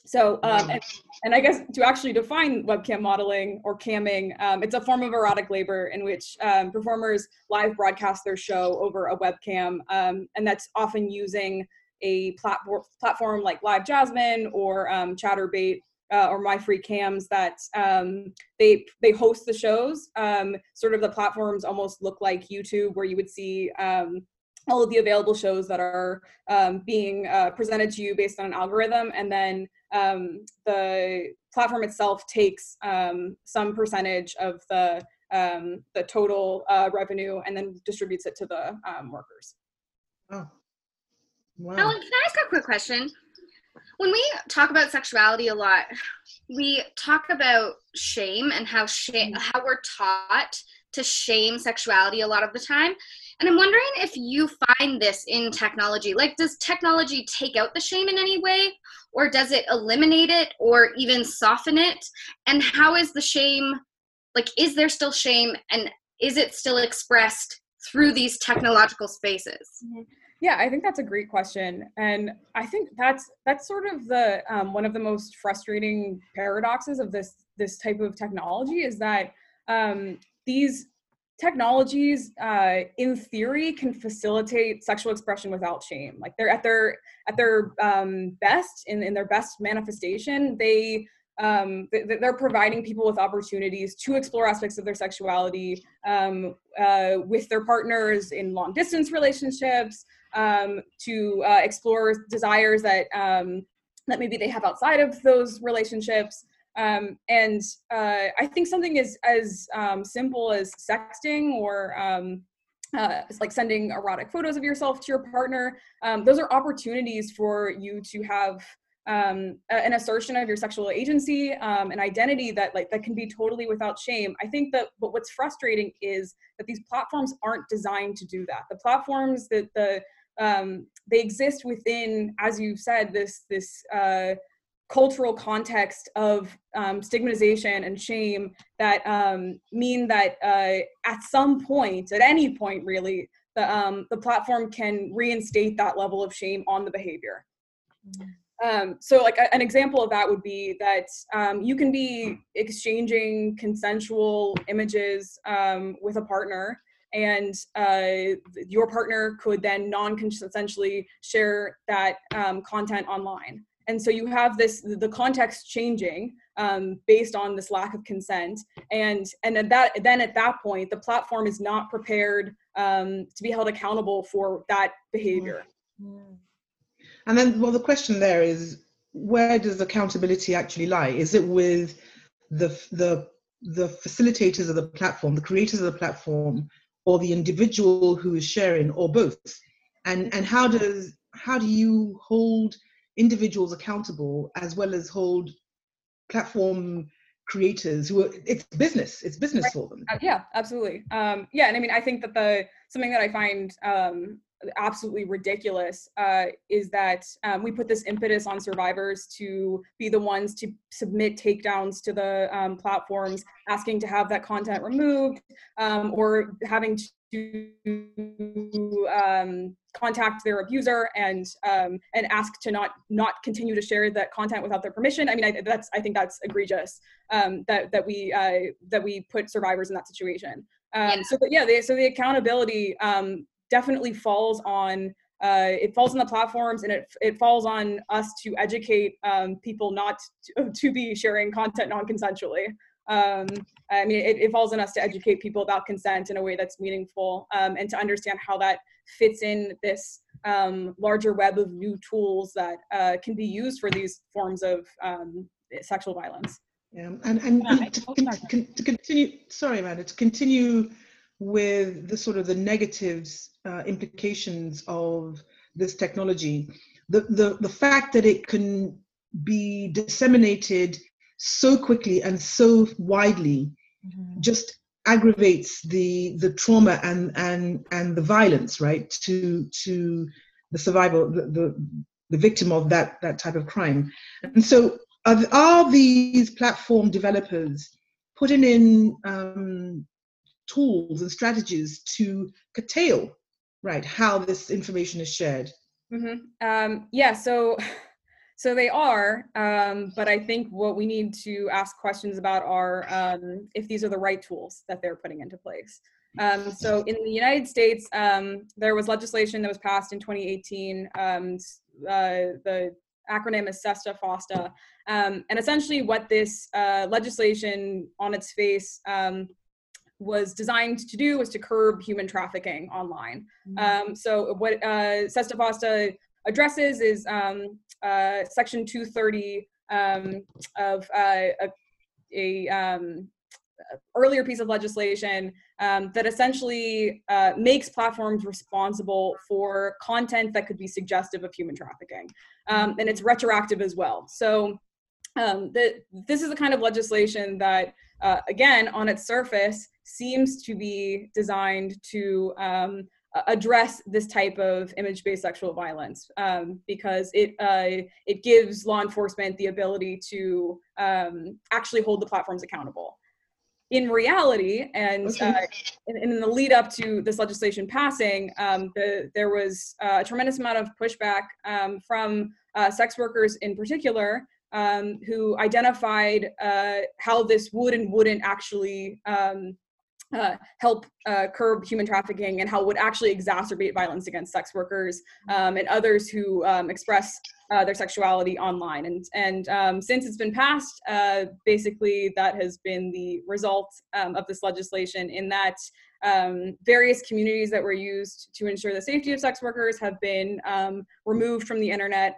so, um, and, and, I guess to actually define webcam modeling or camming, um, it's a form of erotic labor in which um, performers live broadcast their show over a webcam, um, and that's often using a platform platform like LiveJasmin or um, Chaturbate uh, or My Free Cams that um, they they host the shows. sort of the platforms almost look like YouTube, where you would see all of the available shows that are um, being uh, presented to you based on an algorithm, and then um, the platform itself takes um, some percentage of the um, the total uh, revenue and then distributes it to the um, workers. Oh. Wow. Ellen, can I ask a quick question? When we talk about sexuality a lot, we talk about shame and how shame, how we're taught to shame sexuality a lot of the time. And I'm wondering if you find this in technology. Like, does technology take out the shame in any way, or does it eliminate it, or even soften it? And how is the shame, like, is there still shame, and is it still expressed through these technological spaces? Yeah, I think that's a great question, and I think that's that's sort of the um, one of the most frustrating paradoxes of this this type of technology is that um, these technologies uh, in theory can facilitate sexual expression without shame. Like they're at their at their um, best in, in their best manifestation they um, they're providing people with opportunities to explore aspects of their sexuality um, uh, with their partners in long distance relationships um, to uh, explore desires that um, that maybe they have outside of those relationships um, and uh, I think something as as um, simple as sexting or um, uh, like sending erotic photos of yourself to your partner, um, those are opportunities for you to have um, an assertion of your sexual agency, um, an identity that like that can be totally without shame. I think that, but what's frustrating is that these platforms aren't designed to do that. The platforms that the um, they exist within, as you said, this this uh, cultural context of um, stigmatization and shame that um, mean that uh, at some point, at any point really, the, um, the platform can reinstate that level of shame on the behavior. Um, so like a, an example of that would be that um, you can be exchanging consensual images um, with a partner and uh, your partner could then non-consensually share that content online and so you have this the context changing um, based on this lack of consent. And and at that then at that point the platform is not prepared um, to be held accountable for that behavior. And then well the question there is where does accountability actually lie? Is it with the the the facilitators of the platform the creators of the platform or the individual who is sharing or both? And and how does how do you hold individuals accountable as well as hold platform creators who are it's business it's business right. for them uh, yeah absolutely um, yeah and i mean i think that the something that i find um, absolutely ridiculous uh, is that um, we put this impetus on survivors to be the ones to submit takedowns to the um, platforms asking to have that content removed um, or having to um, contact their abuser and um, and ask to not not continue to share that content without their permission. I mean, I, that's I think that's egregious um, that that we uh, that we put survivors in that situation. Um, yeah. So, but yeah, they, so the accountability um, definitely falls on uh, it falls on the platforms and it it falls on us to educate um, people not to, to be sharing content non-consensually. Um, I mean, it, it, falls on us to educate people about consent in a way that's meaningful um, and to understand how that fits in this um, larger web of new tools that uh, can be used for these forms of um, sexual violence. Yeah, and, and, yeah, and to, con- to, continue, sorry, Amanda, to continue with the sort of the negatives uh, implications of this technology, the, the, the fact that it can be disseminated so quickly and so widely mm-hmm. just aggravates the the trauma and and and the violence right to to the survivor the the, the victim of that that type of crime and so are, are these platform developers putting in um, tools and strategies to curtail right how this information is shared mm-hmm. um, yeah so So they are, um, but I think what we need to ask questions about are um, if these are the right tools that they're putting into place. Um, so in the United States, um, there was legislation that was passed in 2018. Um, uh, the acronym is SESTA FOSTA. Um, and essentially what this uh, legislation on its face was designed to do was to curb human trafficking online. Um, so what uh, Sesta Fosta addresses is um, uh, Section 230 um, of uh, a, a um, earlier piece of legislation um, that essentially uh, makes platforms responsible for content that could be suggestive of human trafficking. Um, and it's retroactive as well. So um, this is the kind of legislation that, uh, again, on its surface, seems to be designed to um, address this type of image-based sexual violence um, because it uh, it gives law enforcement the ability to um, actually hold the platforms accountable in reality, and Okay. uh, in, in the lead up to this legislation passing, um, the, there was uh, a tremendous amount of pushback um, from uh, sex workers in particular, um, who identified uh, how this would and wouldn't actually um, uh, help uh, curb human trafficking and how it would actually exacerbate violence against sex workers um, and others who um, express uh, their sexuality online. And and um, since it's been passed, uh, basically that has been the result um, of this legislation. In that um, various communities that were used to ensure the safety of sex workers have been um, removed from the internet.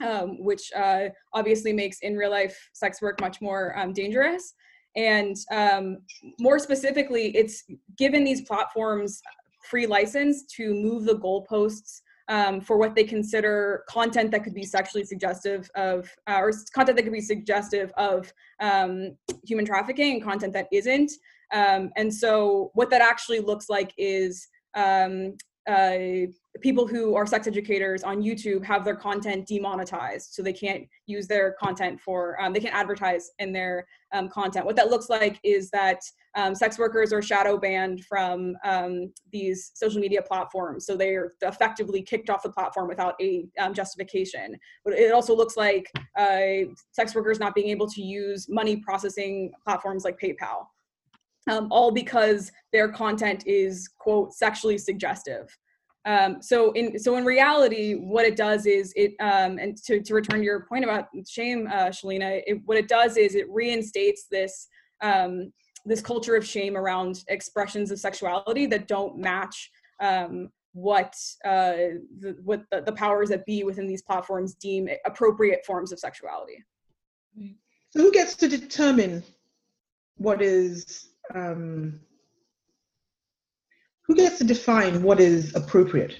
Um, which uh, obviously makes in real life sex work much more um, dangerous. And um, more specifically, it's given these platforms free license to move the goalposts um, for what they consider content that could be sexually suggestive of, uh, or content that could be suggestive of um, human trafficking and content that isn't. Um, and so, what that actually looks like is um, uh, people who are sex educators on YouTube have their content demonetized, so they can't use their content for, um, they can't advertise in their um, content. What that looks like is that um, sex workers are shadow banned from um, these social media platforms, so they are effectively kicked off the platform without a um, justification. But it also looks like uh, sex workers not being able to use money processing platforms like PayPal, um, all because their content is quote sexually suggestive. Um, so in so in reality, what it does is it um, and to, to return to your point about shame, uh, Shelleena, it, what it does is it reinstates this um, this culture of shame around expressions of sexuality that don't match um, what uh, the, what the, the powers that be within these platforms deem appropriate forms of sexuality. So who gets to determine what is um, who gets to define what is appropriate?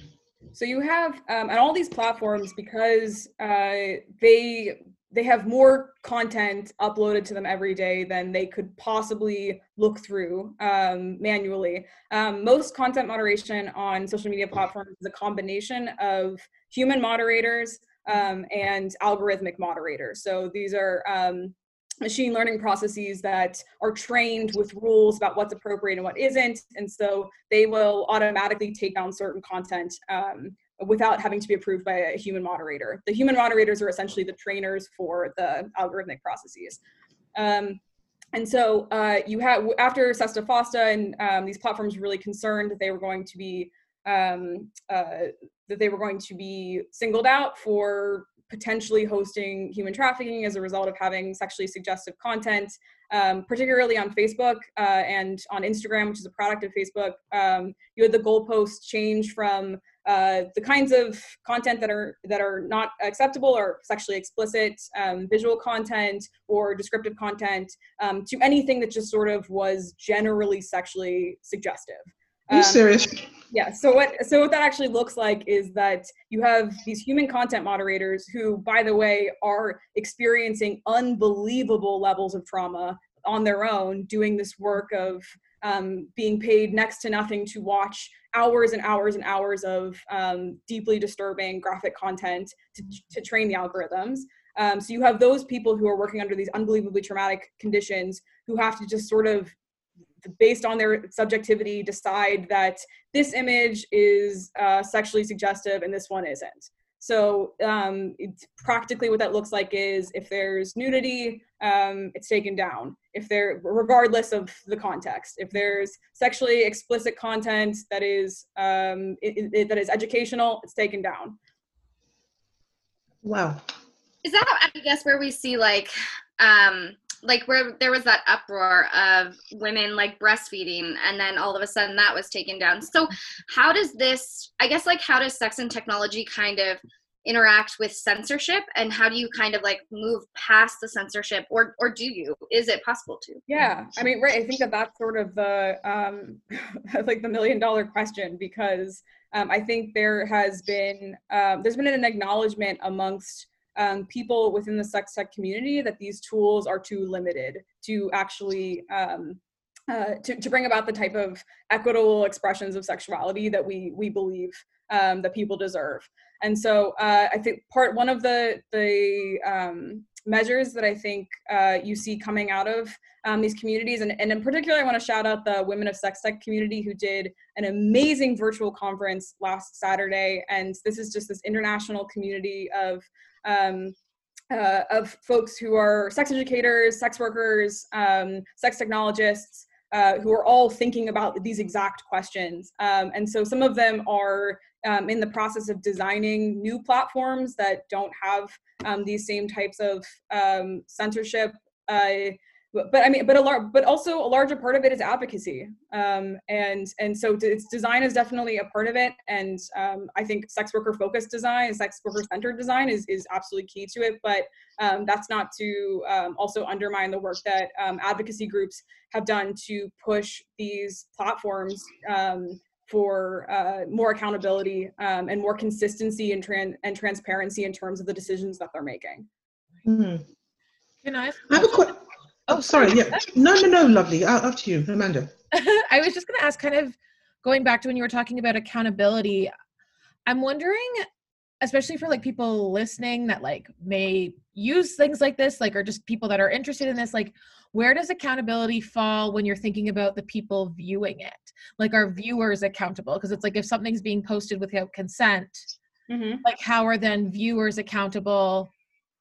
So you have um, all these platforms because uh, they they have more content uploaded to them every day than they could possibly look through um, manually. Um, most content moderation on social media platforms is a combination of human moderators um, and algorithmic moderators. So these are um, machine learning processes that are trained with rules about what's appropriate and what isn't. And so they will automatically take down certain content um, without having to be approved by a human moderator. The human moderators are essentially the trainers for the algorithmic processes. Um, and so uh, you have after Sesta Fosta and um, these platforms really concerned that they were going to be um, uh, that they were going to be singled out for potentially hosting human trafficking as a result of having sexually suggestive content, um, particularly on Facebook uh, and on Instagram, which is a product of Facebook. Um, you had the goalposts change from uh, the kinds of content that are that are not acceptable or sexually explicit, um, visual content or descriptive content, um, to anything that just sort of was generally sexually suggestive. Are you Um, serious? Yeah so what so what that actually looks like is that you have these human content moderators who by the way are experiencing unbelievable levels of trauma on their own doing this work of um, being paid next to nothing to watch hours and hours and hours of um, deeply disturbing graphic content to, to train the algorithms. Um, so you have those people who are working under these unbelievably traumatic conditions who have to just sort of based on their subjectivity decide that this image is uh, sexually suggestive and this one isn't. So um, it's practically what that looks like is if there's nudity um, it's taken down. If there regardless of the context if there's sexually explicit content that is um, it, it- that is educational it's taken down. Wow. Is that I guess where we see like um like where there was that uproar of women like breastfeeding and then all of a sudden that was taken down. So how does this i guess like how does sex and technology kind of interact with censorship? And how do you kind of like move past the censorship or or do you? Is it possible to? Yeah i mean right i think that that's sort of the um like the million dollar question because um, i think there has been um, there's been an acknowledgement amongst um, people within the sex tech community that these tools are too limited to actually um, uh, to, to bring about the type of equitable expressions of sexuality that we we believe um, that people deserve. And so uh, I think part one of the the um, measures that I think uh, you see coming out of um, these communities, and, and in particular, I want to shout out the Women of Sex Tech community who did an amazing virtual conference last Saturday. And this is just this international community of um, uh, of folks who are sex educators, sex workers, um, sex technologists, uh, who are all thinking about these exact questions. Um, and so some of them are um, in the process of designing new platforms that don't have um, these same types of um, censorship uh, but, but I mean, but a large, but also a larger part of it is advocacy, um, and and so its design is definitely a part of it, and um, I think sex worker focused design, sex worker centered design is is absolutely key to it. But um, that's not to um, also undermine the work that um, advocacy groups have done to push these platforms um, for uh, more accountability and more consistency and tran- and transparency in terms of the decisions that they're making. Mm. Can I? I have a quick. Oh, sorry. Yeah. No, no, no, lovely. Uh, After you, Amanda. I was just going to ask, kind of going back to when you were talking about accountability. I'm wondering, especially for like people listening that like may use things like this, like, or just people that are interested in this, like, where does accountability fall when you're thinking about the people viewing it? Like, are viewers accountable? Because it's like if something's being posted without consent, mm-hmm. like, how are then viewers accountable?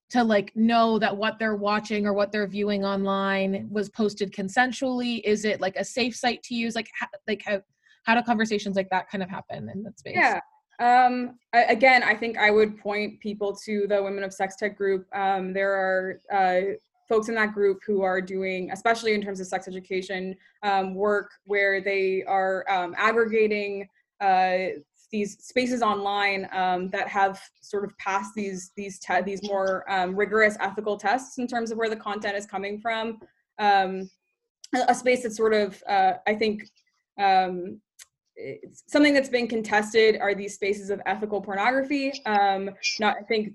To like know that what they're watching or what they're viewing online was posted consensually? Is it like a safe site to use? Like how, like how how do conversations like that kind of happen in that space? Yeah. Um again i think i would point people to the women of sex tech group. Um there are uh folks in that group who are doing, especially in terms of sex education um, work, where they are um, aggregating uh, these spaces online um, that have sort of passed these these te- these more um, rigorous ethical tests in terms of where the content is coming from. Um, a, space that sort of uh, I think um, something that's been contested are these spaces of ethical pornography. Um, not, I think,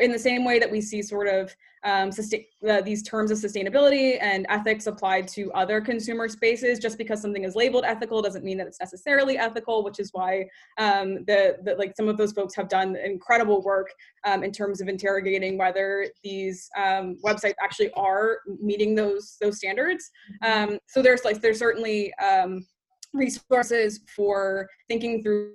in the same way that we see sort of um, sustain, uh, these terms of sustainability and ethics applied to other consumer spaces. Just because something is labeled ethical doesn't mean that it's necessarily ethical, which is why um, the, the, like some of those folks have done incredible work um, in terms of interrogating whether these um, websites actually are meeting those those standards. Um, so there's like there's certainly resources for thinking through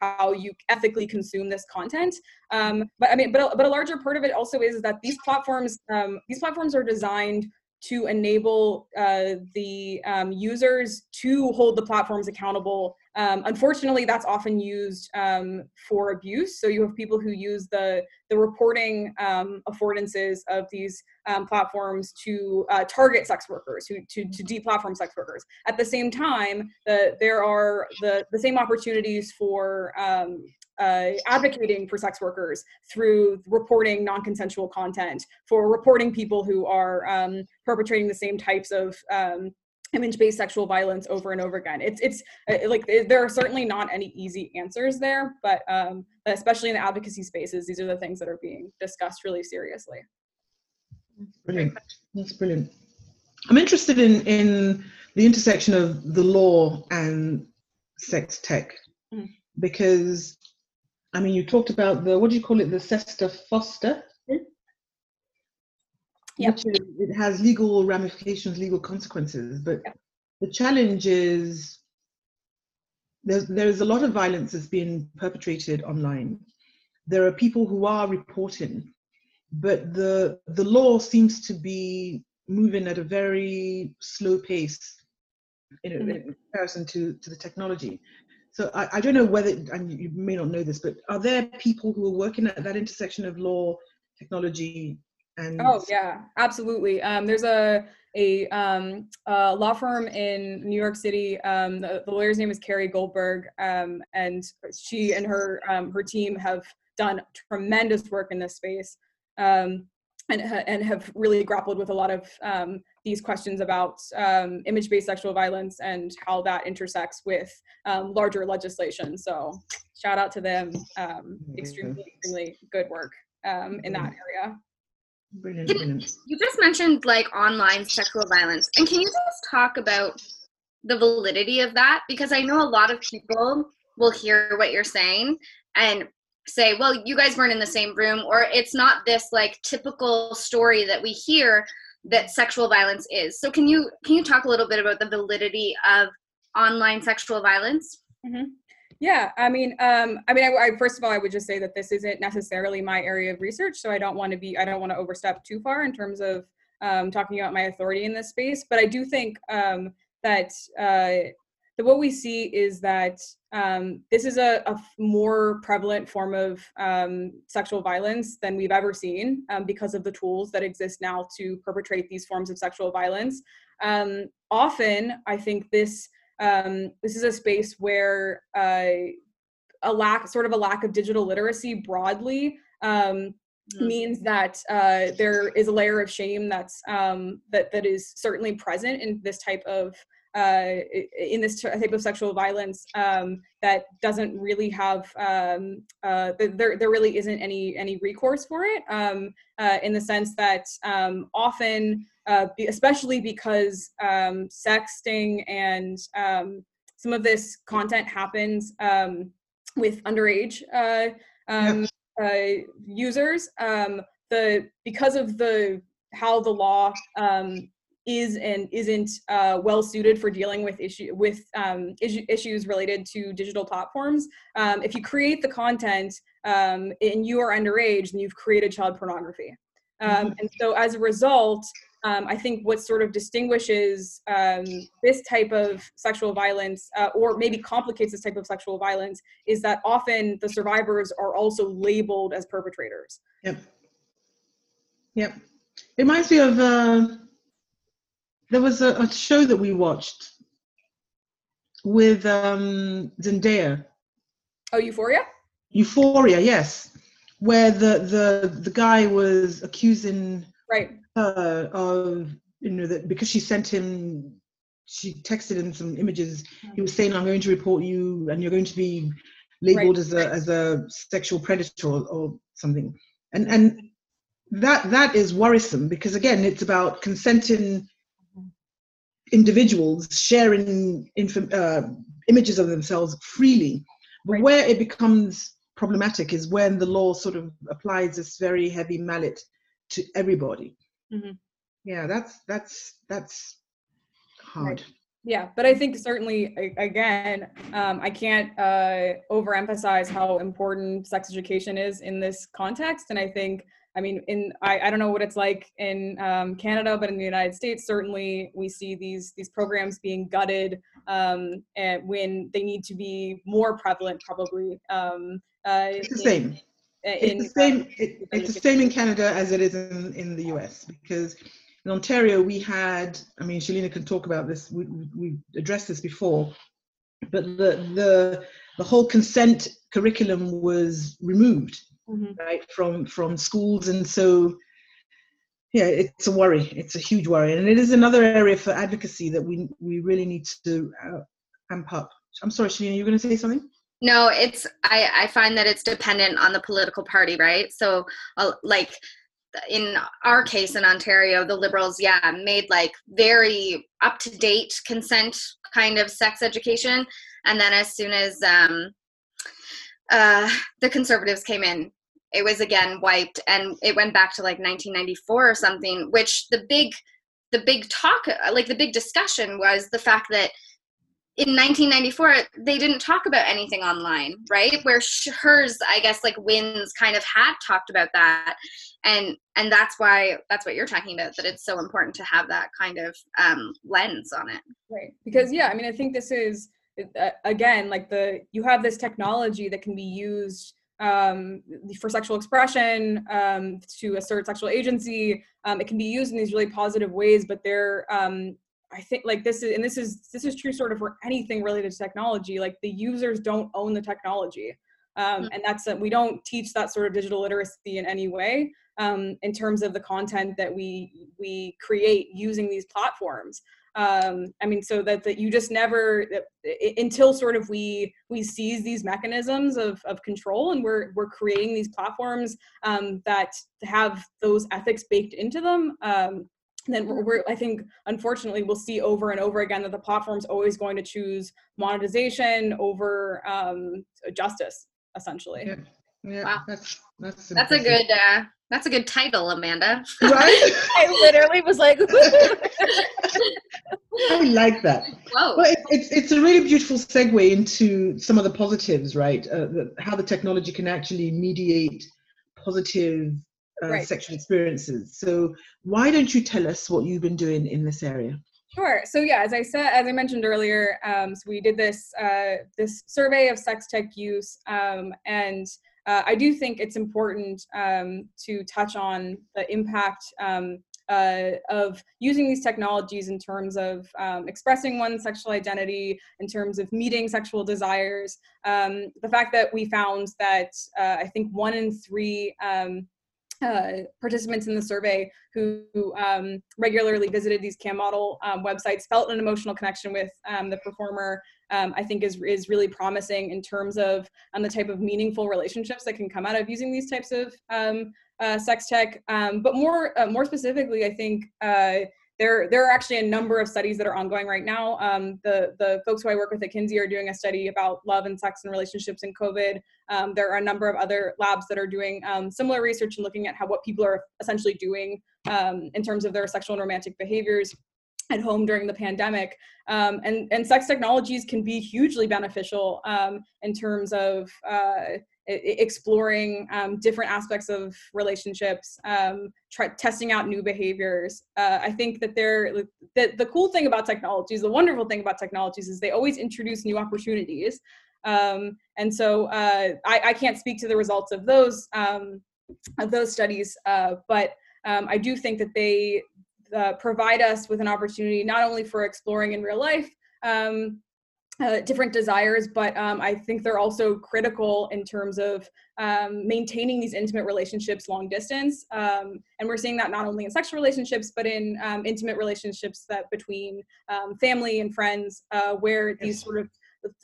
how you ethically consume this content um, but i mean but a, but a larger part of it also is that these platforms um, these platforms are designed to enable uh, the um, users to hold the platforms accountable. Um, unfortunately, that's often used um, for abuse. So you have people who use the the reporting um, affordances of these um, platforms to uh, target sex workers, who to to deplatform sex workers. At the same time, the, there are the the same opportunities for um, uh, advocating for sex workers through reporting non-consensual content, for reporting people who are um, perpetrating the same types of um, image-based sexual violence over and over again. It's it's uh, like there are certainly not any easy answers there, but um, especially in the advocacy spaces, these are the things that are being discussed really seriously. Brilliant. That's brilliant. I'm interested in in the intersection of the law and sex tech mm. because I mean, you talked about the what do you call it, the SESTA FOSTA? Yeah. Which is, it has legal ramifications, legal consequences, but yep. the challenge is there's there's a lot of violence that's being perpetrated online. There are people who are reporting, but the the law seems to be moving at a very slow pace in, mm-hmm. in comparison to, to the technology. So I, I don't know whether, and you may not know this, but are there people who are working at that intersection of law, technology, And Oh yeah, absolutely. Um, there's a a, um, a law firm in New York City. Um, the, the lawyer's name is Carrie Goldberg, um, and she and her um, her team have done tremendous work in this space, um, and and have really grappled with a lot of um, these questions about um, image-based sexual violence and how that intersects with um, larger legislation. So shout out to them. Um, extremely extremely good work um, in that area. Brilliant, brilliant. You just mentioned like online sexual violence. And can you just talk about the validity of that? Because I know a lot of people will hear what you're saying and say, well, you guys weren't in the same room, or it's not this like typical story that we hear that sexual violence is. So can you can you talk a little bit about the validity of online sexual violence? Mm-hmm. Yeah, I mean, um, I mean, I, I, first of all, I would just say that this isn't necessarily my area of research, so I don't want to be, I don't want to overstep too far in terms of um, talking about my authority in this space. But I do think um, that uh, that what we see is that um, this is a more prevalent form of um, sexual violence than we've ever seen um, because of the tools that exist now to perpetrate these forms of sexual violence. Um, often, I think this um, this is a space where uh, a lack, sort of a lack of digital literacy broadly, um, Mhm. means that uh, there is a layer of shame that's um, that that is certainly present in this type of uh, in this type of sexual violence um, that doesn't really have um, uh, there there really isn't any any recourse for it um, uh, in the sense that um, often uh, especially because um, sexting and um, some of this content happens um, with underage uh, um, uh, users. Um, the because of the how the law um, is and isn't uh, well suited for dealing with issue with um, issue, issues related to digital platforms. Um, if you create the content um, and you are underage, then you've created child pornography. Um, and so as a result, um, I think what sort of distinguishes um, this type of sexual violence, uh, or maybe complicates this type of sexual violence, is that often the survivors are also labeled as perpetrators. Yep. Yep. It reminds me of uh, there was a, a show that we watched with um, Zendaya, Oh, Euphoria? Euphoria, yes, where the the the guy was accusing Right. Her of you know that because she sent him she texted him some images he was saying i'm going to report you and you're going to be labeled Right, as a as a sexual predator or, or something. And and that that is worrisome because again it's about consenting individuals sharing inf- uh, images of themselves freely. But Right. where it becomes problematic is when the law sort of applies this very heavy mallet to everybody Mhm. yeah that's that's that's hard Yeah, but I think certainly again, um, I can't uh, overemphasize how important sex education is in this context, and I think, I mean, in I, I don't know what it's like in um, Canada, but in the United States, certainly we see these these programs being gutted, um, and when they need to be more prevalent, probably. Um, uh, it's the same in, it's the same uh, it, it's the same in canada as it is in, in the us because in ontario we had i mean Shelleena can talk about this we, we addressed this before but the the the whole consent curriculum was removed Mhm. right from from schools and so yeah it's a worry it's a huge worry and it is another area for advocacy that we we really need to uh, amp up. I'm sorry Shelleena you're going to say something No, it's I I find that it's dependent on the political party, right? So uh, like in our case in Ontario, the Liberals, yeah, made like very up to date consent kind of sex education, and then as soon as um, uh, the Conservatives came in, it was again wiped, and it went back to like 1994 or something. Which the big, the big talk, like the big discussion, was the fact that in 1994 they didn't talk about anything online right where hers i guess like Wynne's kind of had talked about that and and that's why that's what you're talking about that it's so important to have that kind of um, lens on it Right. Because yeah, I mean, I think this is uh, again like the you have this technology that can be used um, for sexual expression, um, to assert sexual agency. Um, it can be used in these really positive ways, but they're um, I think like this is and this is this is true sort of for anything related to technology. Like the users don't own the technology. Um, mm. and that's that we don't teach that sort of digital literacy in any way um, in terms of the content that we we create using these platforms um, i mean so that, that you just never until sort of we we seize these mechanisms of, of control and we're we're creating these platforms um, that have those ethics baked into them um, then we're, we're, i think unfortunately we'll see over and over again that the platform's always going to choose monetization over um, justice essentially yeah, yeah wow. that's that's that's a good uh, that's a good title, Amanda. Right? I literally was like, I like that. Whoa. Well, it, it's it's a really beautiful segue into some of the positives, right? Uh, the, how the technology can actually mediate positive uh, right. sexual experiences. So, why don't you tell us what you've been doing in this area? Sure. So yeah, as I said, as I mentioned earlier, um, so we did this uh, this survey of sex tech use, um, and uh, I do think it's important um, to touch on the impact um, uh, of using these technologies in terms of um, expressing one's sexual identity, in terms of meeting sexual desires. Um, the fact that we found that uh, I think one in three um, uh, participants in the survey who, who um, regularly visited these cam model um, websites felt an emotional connection with um, the performer um, i think is, is really promising in terms of um, the type of meaningful relationships that can come out of using these types of um, uh, sex tech. But more uh, more specifically i think uh, there there are actually a number of studies that are ongoing right now. Um, the the folks who I work with at Kinsey are doing a study about love and sex and relationships in COVID. Um, there are a number of other labs that are doing um, similar research and looking at how what people are essentially doing um, in terms of their sexual and romantic behaviors at home during the pandemic. Um, and, and sex technologies can be hugely beneficial um, in terms of uh, exploring um, different aspects of relationships, um, try, testing out new behaviors. Uh, I think that they're the, the cool thing about technologies, the wonderful thing about technologies is they always introduce new opportunities. Um, and so uh, I, I, can't speak to the results of those um, of those studies, uh, but um, I do think that they uh, provide us with an opportunity not only for exploring in real life, um, uh, different desires, but um, I think they're also critical in terms of um, maintaining these intimate relationships long distance. Um, and we're seeing that not only in sexual relationships, but in um, intimate relationships that between um, family and friends, uh, where these sort of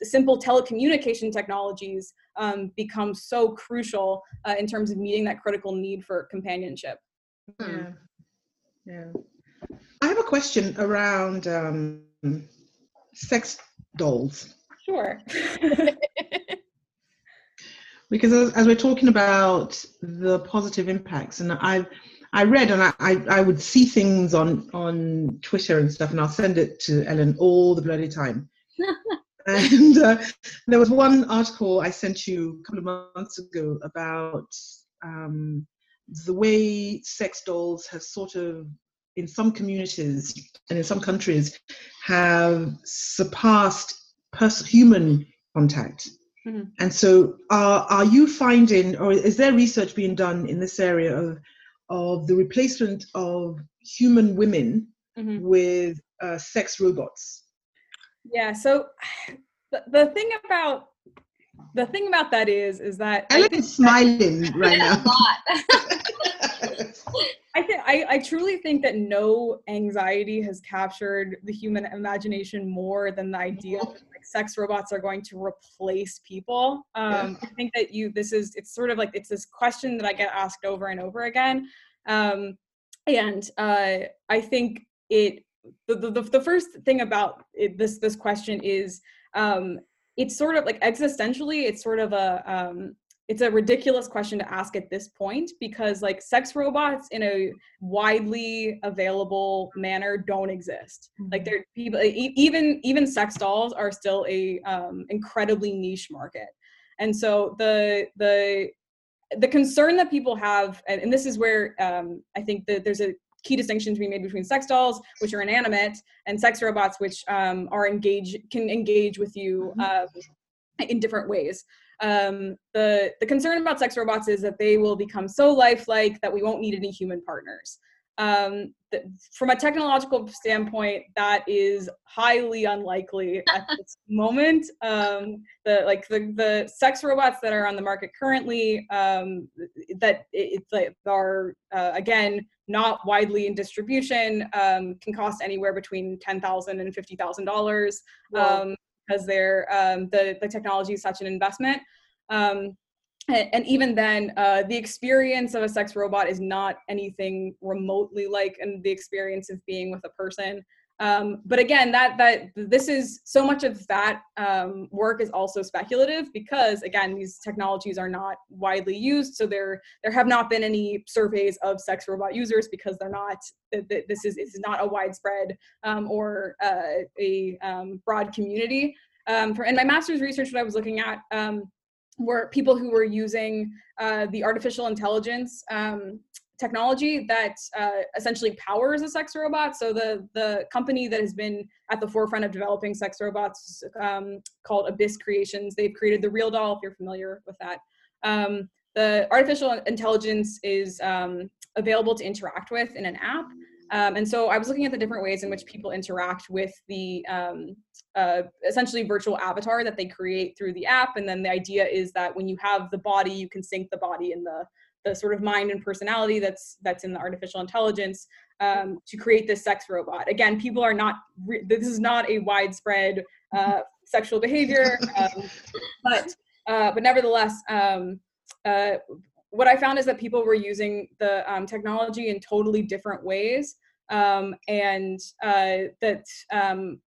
simple telecommunication technologies um, become so crucial uh, in terms of meeting that critical need for companionship. Yeah. Yeah. I have a question around sex dolls. Sure. because as, as, we're talking about the positive impacts, and I, I read and I, I, I would see things on on Twitter and stuff, and I'll send it to Ellen all the bloody time. and uh, there was one article I sent you a couple of months ago about um, the way sex dolls have sort of in some communities and in some countries have surpassed pers- human contact. Mm-hmm. And so, are, are you finding, or is there research being done in this area of, of the replacement of human women mm-hmm. with uh, sex robots? Yeah. So, the, the thing about the thing about that is, is that Ellen is smiling right now. I think I, I truly think that no anxiety has captured the human imagination more than the idea that like sex robots are going to replace people. Um, I think that you this is it's sort of like it's this question that I get asked over and over again, um, and uh, I think it the, the the first thing about it, this this question is um, it's sort of like existentially it's sort of a um, it's a ridiculous question to ask at this point because like sex robots in a widely available manner don't exist mm-hmm. like there people even even sex dolls are still a um, incredibly niche market and so the the the concern that people have and, and this is where um, i think that there's a key distinction to be made between sex dolls which are inanimate and sex robots which um, are engage can engage with you uh, in different ways. Um, the the concern about sex robots is that they will become so lifelike that we won't need any human partners um, th- from a technological standpoint, that is highly unlikely at this moment. Um, the like the the sex robots that are on the market currently um, that it, it's are uh, again not widely in distribution um, can cost anywhere between ten thousand and fifty thousand dollars because they're the the technology is such an investment. Um, and even then uh, the experience of a sex robot is not anything remotely like and the experience of being with a person. Um, but again that that this is so much of that um, work is also speculative because again these technologies are not widely used so there there have not been any surveys of sex robot users because they're not this is is not a widespread um, or uh, a um, broad community. Um, for in my master's research what i was looking at um, were people who were using uh, the artificial intelligence um, technology that uh, essentially powers a sex robot. So the the company that has been at the forefront of developing sex robots um, called Abyss Creations. They've created the Real Doll. If you're familiar with that, um, the artificial intelligence is um, available to interact with in an app. Um, and so I was looking at the different ways in which people interact with the um, uh, essentially virtual avatar that they create through the app. And then the idea is that when you have the body, you can sync the body and the the sort of mind and personality that's that's in the artificial intelligence um, to create this sex robot. Again, people are not. Re- this is not a widespread uh, sexual behavior, um, but uh, but nevertheless. Um, uh, what I found is that people were using the um, technology in totally different ways, um, and uh, that um,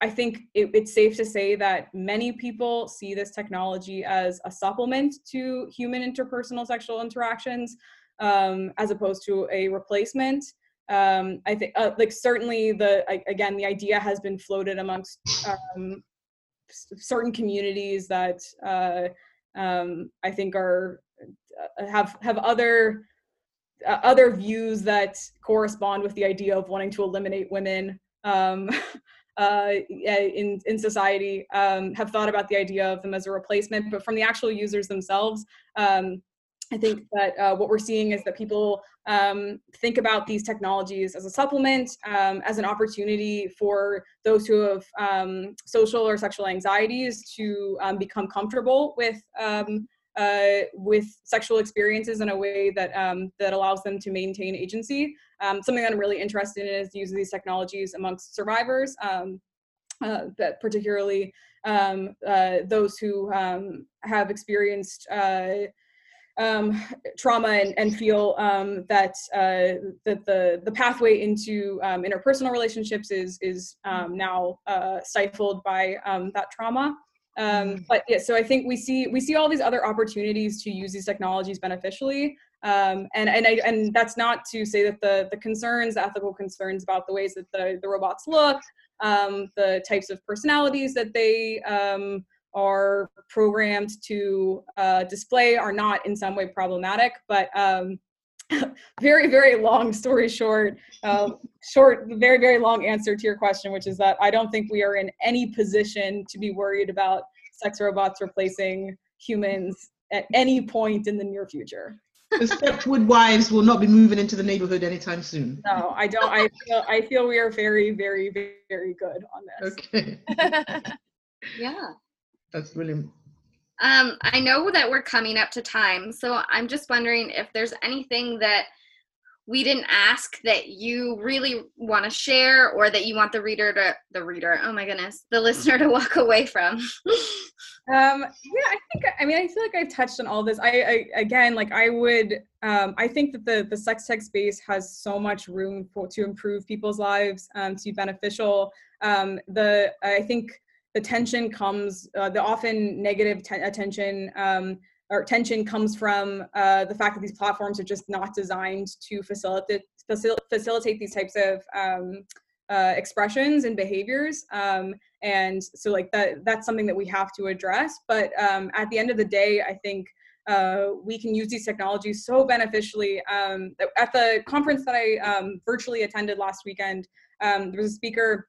I think it, it's safe to say that many people see this technology as a supplement to human interpersonal sexual interactions, um, as opposed to a replacement. Um, I think, uh, like, certainly the again, the idea has been floated amongst um, certain communities that uh, um, I think are uh, have have other uh, other views that correspond with the idea of wanting to eliminate women um, uh, in in society um, have thought about the idea of them as a replacement, but from the actual users themselves. Um, I think that uh, what we're seeing is that people um, think about these technologies as a supplement, um, as an opportunity for those who have um, social or sexual anxieties to um, become comfortable with um, uh, with sexual experiences in a way that um, that allows them to maintain agency. Um, something that I'm really interested in is the use of these technologies amongst survivors, um, uh, that particularly um, uh, those who um, have experienced. Uh, um, trauma and, and feel that uh, that the the pathway into interpersonal relationships is is now uh, stifled by that trauma. Um, mm. but yeah, so I think we see we see all these other opportunities to use these technologies beneficially. Um, and and I, and that's not to say that the the concerns, the ethical concerns about the ways that the, the robots look, um, the types of personalities that they um, are programmed to uh, display are not in some way problematic. But um, very very long story short, uh, short very very long answer to your question, which is that I don't think we are in any position to be worried about sex robots replacing humans at any point in the near future the Stepford wives will not be moving into the neighborhood anytime soon. No, I don't. I feel, I feel we are very, very, very good on this. Okay. yeah. That's brilliant. Um, I know that we're coming up to time, so I'm just wondering if there's anything that we didn't ask that you really want to share or that you want the reader to the reader oh my goodness the listener to walk away from. Um yeah i think i mean i feel like i've touched on all this. I, I again like i would um i think that the the sex tech space has so much room for to improve people's lives um to be beneficial. Um the i think the tension comes uh, the often negative attention um or tension comes from uh, the fact that these platforms are just not designed to facilitate facil- facilitate these types of um, uh, expressions and behaviors. Um, and so like that that's something that we have to address. But um, at the end of the day i think uh, we can use these technologies so beneficially um, at the conference that i um, virtually attended last weekend um, there was a speaker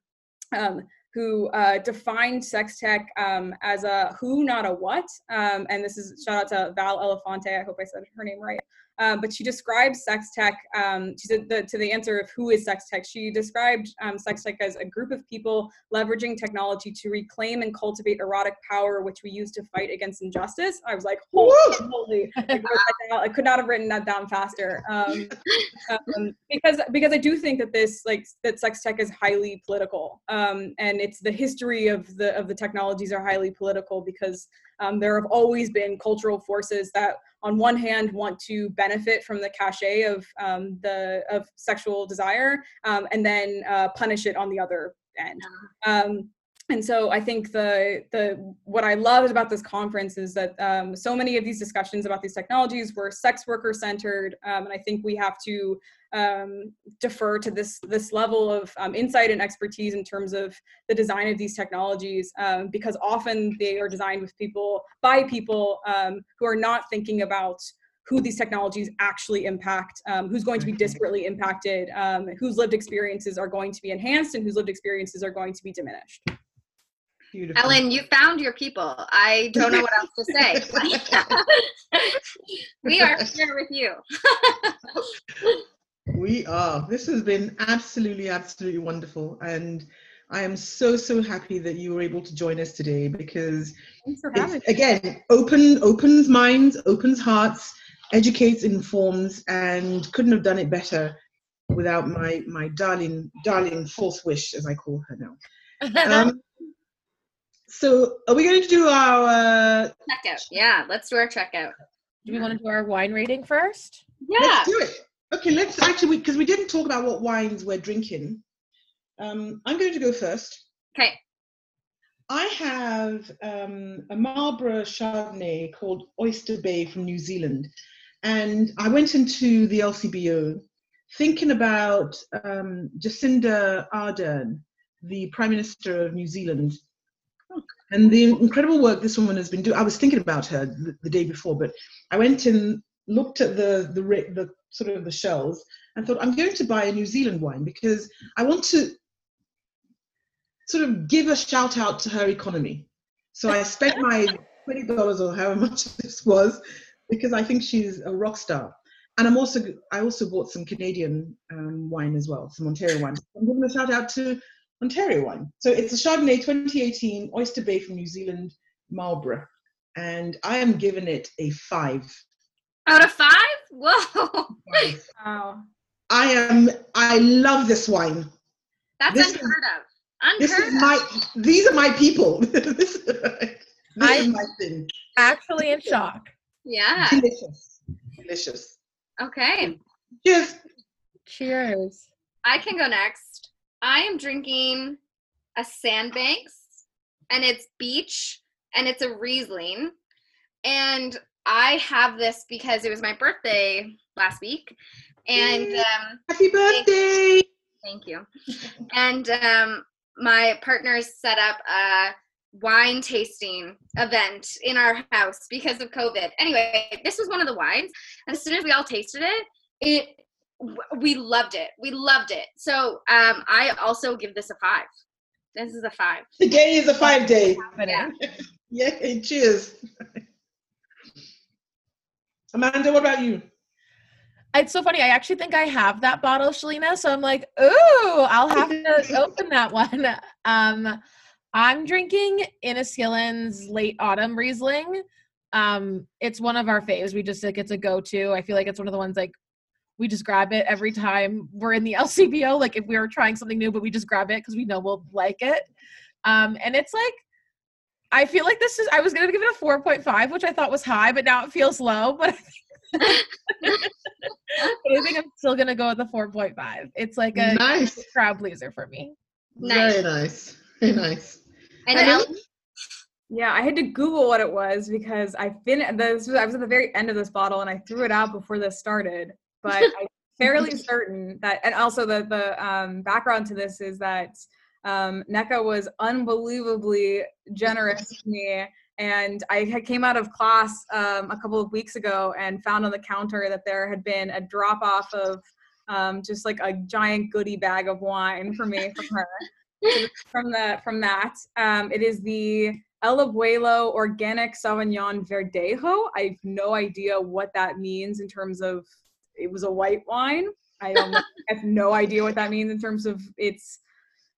um, who uh, defined sex tech um, as a who, not a what. Um, and this is shout out to Val Elefante. I hope I said her name right. Um, but she describes sex tech. Um, she said the, to the answer of who is sex tech. She described um, sex tech as a group of people leveraging technology to reclaim and cultivate erotic power, which we use to fight against injustice. I was like, holy, I could not have written that down faster. Um, um, because because I do think that this like that sex tech is highly political, um, and it's the history of the of the technologies are highly political because um, there have always been cultural forces that, on one hand, want to benefit from the cachet of um, the of sexual desire, um, and then uh, punish it on the other end. Um, and so I think the the what I loved about this conference is that um, so many of these discussions about these technologies were sex worker centered, um, and I think we have to um, defer to this this level of um, insight and expertise in terms of the design of these technologies um, because often they are designed with people by people um, who are not thinking about who these technologies actually impact, um, who's going to be disparately impacted, um, whose lived experiences are going to be enhanced, and whose lived experiences are going to be diminished. Beautiful. Ellen, you found your people. I don't know what else to say. we are here with you. we are. This has been absolutely, absolutely wonderful. And I am so, so happy that you were able to join us today because again, open opens minds, opens hearts, educates, informs, and couldn't have done it better without my my darling, darling fourth wish, as I call her now. Um, so are we going to do our uh, checkout? Yeah, let's do our checkout. Do we want to do our wine rating first? Yeah. Let's do it. Okay, let's actually because we, didn't talk about what wines we're drinking. Um, I'm going to go first. Okay. I have um, a Marlborough Chardonnay called Oyster Bay from New Zealand, and I went into the LCBO thinking about um, Jacinda Ardern, the Prime Minister of New Zealand, and the incredible work this woman has been doing. I was thinking about her the, the day before, but I went and looked at the, the the sort of the shells and thought I'm going to buy a New Zealand wine because I want to sort of give a shout out to her economy. So I spent my twenty dollars or however much this was because I think she's a rock star. And I'm also I also bought some Canadian um, wine as well, some Ontario wine. I'm giving a shout out to Ontario wine. So it's a Chardonnay 2018 Oyster Bay from New Zealand, Marlborough. And I am giving it a five. Out of five? Whoa. Wow. I am, I love this wine. That's this unheard is, of. Unheard this is my, these are my people. this, this I, is my thing. Actually in shock. Yeah. Delicious. Delicious. Okay. Cheers. Cheers. I can go next. I am drinking a Sandbanks and it's beach and it's a Riesling. And I have this because it was my birthday last week. And um, happy birthday! Thank you. and um, my partners set up a wine tasting event in our house because of COVID. Anyway, this was one of the wines. And as soon as we all tasted it, it we loved it. We loved it. So um, I also give this a five. This is a five. Today is a five day. Yeah. yeah. Cheers. Amanda, what about you? It's so funny. I actually think I have that bottle, Shelleena. So I'm like, ooh, I'll have to open that one. Um, I'm drinking Inniskillin's late autumn Riesling. Um, it's one of our faves. We just like it's a go-to. I feel like it's one of the ones like we just grab it every time we're in the LCBO. Like if we are trying something new, but we just grab it because we know we'll like it. Um, and it's like, I feel like this is, I was going to give it a 4.5, which I thought was high, but now it feels low. But, but I think I'm still going to go with the 4.5. It's like a nice crowd pleaser for me. Nice. Very nice. Very nice. And Ellen? Yeah, I had to Google what it was because I fin this was I was at the very end of this bottle and I threw it out before this started but I'm fairly certain that, and also the the um, background to this is that um, Nneka was unbelievably generous to me. And I came out of class um, a couple of weeks ago and found on the counter that there had been a drop off of um, just like a giant goodie bag of wine for me from her. from the from that. Um, it is the El Abuelo Organic Sauvignon Verdejo. I have no idea what that means in terms of it was a white wine. I I have no idea what that means in terms of its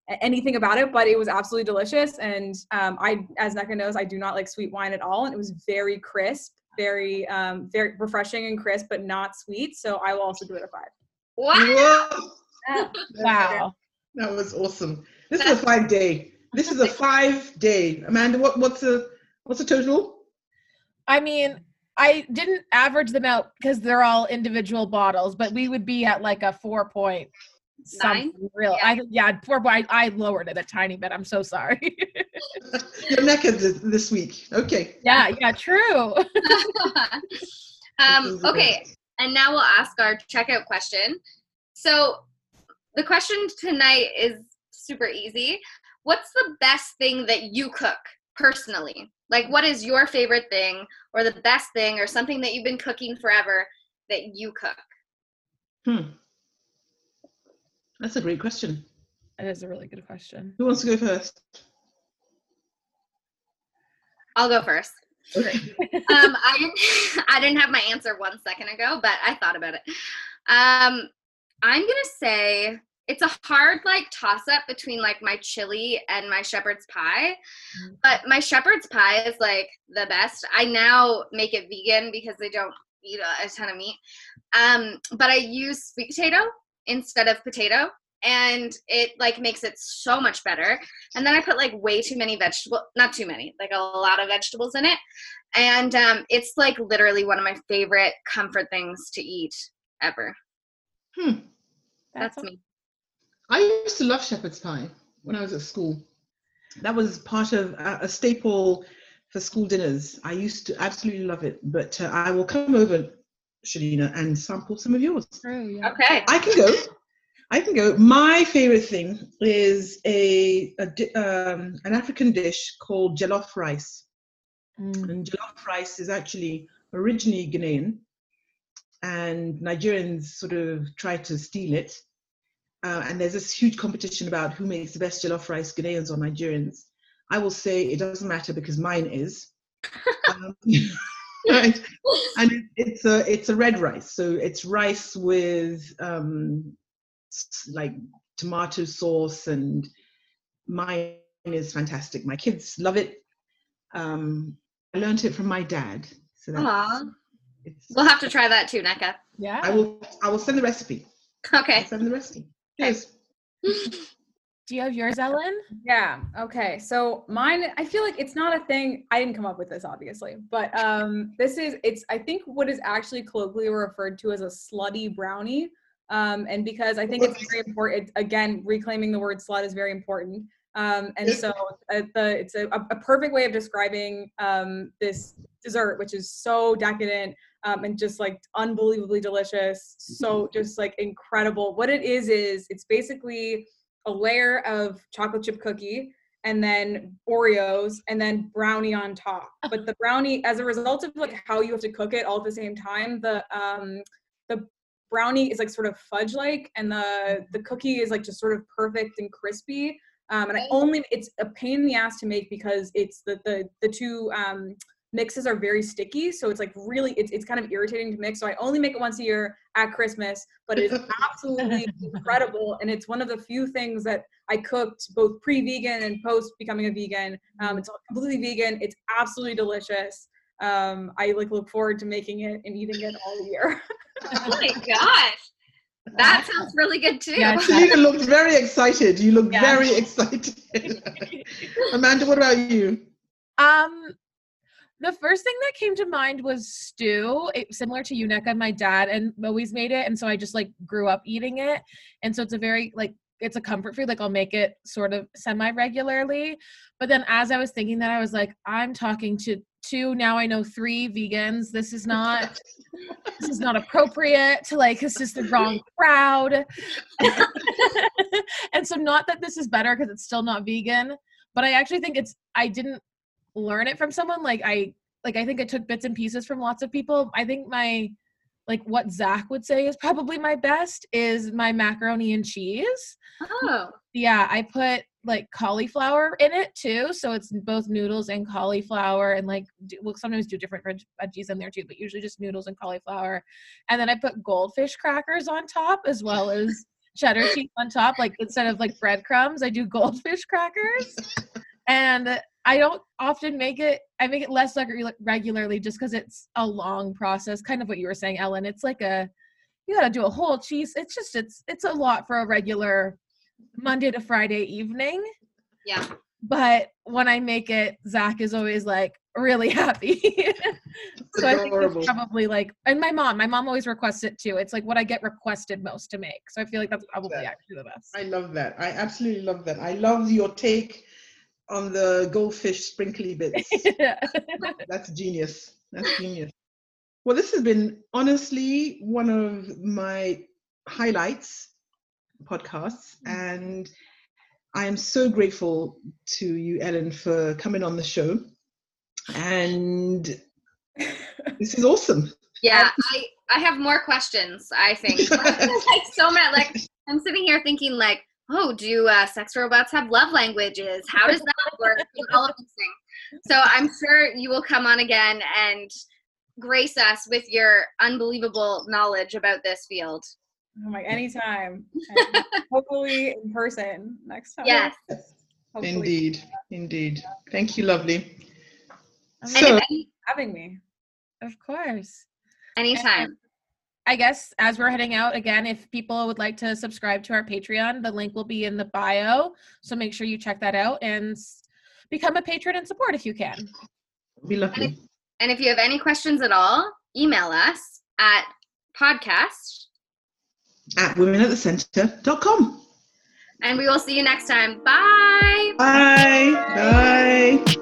anything about it, but it was absolutely delicious. And um, I, as Nneka knows, I do not like sweet wine at all, and it was very crisp, very, um, very refreshing and crisp, but not sweet. So I will also give it a five. Wow. Yeah. Wow. that was awesome. This is a five day. This is a five day. Amanda, what, what's the what's the total? I mean, I didn't average them out because they're all individual bottles, but we would be at like a four point Nine? something real. I yeah, poor boy. I, I lowered it a tiny bit. I'm so sorry. Your neck is this week. Okay. yeah, yeah, true. um, okay, and now we'll ask our checkout question. So, the question tonight is super easy. What's the best thing that you cook personally? Like, what is your favorite thing, or the best thing, or something that you've been cooking forever that you cook? Hmm. That's a great question. That is a really good question. Who wants to go first? I'll go first. Okay. um, I didn't I didn't have my answer one second ago, but I thought about it. Um, I'm gonna say it's a hard like toss up between like my chili and my shepherd's pie, Mm. but my shepherd's pie is like the best. I now make it vegan because I don't eat a, a ton of meat. Um, but I use sweet potato instead of potato and it like makes it so much better and then i put like way too many vegetable not too many like a lot of vegetables in it and um, it's like literally one of my favorite comfort things to eat ever Hmm. that's me I used to love shepherd's pie when I was at school. That was part of a, a staple for school dinners. I used to absolutely love it. But uh, I will come over, Shelleena, and sample some of yours. True. Yeah. okay I can go. I can go. My favorite thing is a, a di- um, an African dish called jollof rice. Mm. And jollof rice is actually originally Ghanaian, and Nigerians sort of try to steal it. Uh, and there's this huge competition about who makes the best jollof rice, Ghanaians or Nigerians. I will say it doesn't matter because mine is. um, right? And it, it's a it's a red rice, so it's rice with um, like tomato sauce, and mine is fantastic. My kids love it. Um, I learned it from my dad, so that's, Aw. we'll have to try that too Nneka. Yeah. I will I will send the recipe. I'll okay send the recipe. Yes. Do you have yours, Ellen? Yeah. Okay. So mine, I feel like it's not a thing. I didn't come up with this, obviously, but um, this is it's. I think what is actually colloquially referred to as a slutty brownie. Um, and because I think it's very important. Again, reclaiming the word slut is very important. Um, and so uh, the it's a, a perfect way of describing um, this dessert, which is so decadent um, and just like unbelievably delicious. So just like incredible. What it is is it's basically a layer of chocolate chip cookie and then Oreos and then brownie on top. But the brownie, as a result of like how you have to cook it all at the same time, the um the brownie is like sort of fudge like and the the cookie is like just sort of perfect and crispy. Um, and I only it's a pain in the ass to make because it's the the the two um mixes are very sticky so it's like really it's, it's kind of irritating to mix so i only make it once a year at christmas but it is absolutely incredible and it's one of the few things that i cooked both pre-vegan and post becoming a vegan um, it's completely vegan it's absolutely delicious um, i like look forward to making it and eating it all year oh my gosh that sounds really good too Yeah, Shelleena looked very excited. You look Yeah. very excited. Amanda, what about you? Um, the first thing that came to mind was stew. It, similar to you, My dad and always made it, and so I just like grew up eating it. And so it's a very like it's a comfort food. Like I'll make it sort of semi regularly. But then as I was thinking that, I was like, I'm talking to two now. I know three vegans. This is not this is not appropriate to like this is the wrong crowd. and so not that this is better because it's still not vegan, but I actually think it's I didn't learn it from someone like i like i think i took bits and pieces from lots of people i think my like what zach would say is probably my best is my macaroni and cheese oh yeah i put like cauliflower in it too. So it's both noodles and cauliflower, and like do, we'll sometimes do different veggies in there too, but usually just noodles and cauliflower. And then I put goldfish crackers on top as well as cheddar cheese on top. Like instead of like breadcrumbs, I do goldfish crackers. And I don't often make it. I make it less like regularly just because it's a long process. Kind of what you were saying, Ellen. It's like a you got to do a whole cheese. It's just it's it's a lot for a regular Monday to Friday evening. Yeah. But when I make it, Zach is always like really happy. so I think it's probably like, and my mom, my mom always requests it too. It's like what I get requested most to make. So I feel like that's probably that. actually the best. I love that. I absolutely love that. I love your take on the goldfish sprinkly bits. that's genius. That's genius. Well, this has been honestly one of my highlights podcasts. Mm. And I am so grateful to you, Ellen, for coming on the show. And this is awesome. Yeah, I, I have more questions, I think. like so many like I'm sitting here thinking like, oh, do uh, sex robots have love languages? How does that work? All of these things. So I'm sure you will come on again and grace us with your unbelievable knowledge about this field. I'm like, anytime. hopefully in person next time. Yes. Hopefully. Indeed. Indeed. Thank you, lovely. So, having me. Of course. Anytime. And I guess as we're heading out again, if people would like to subscribe to our Patreon, the link will be in the bio. So make sure you check that out and become a patron and support if you can. Be lucky. And if, and if you have any questions at all, email us at podcast at womenatthecenter.com. And we will see you next time. Bye. Bye. Bye.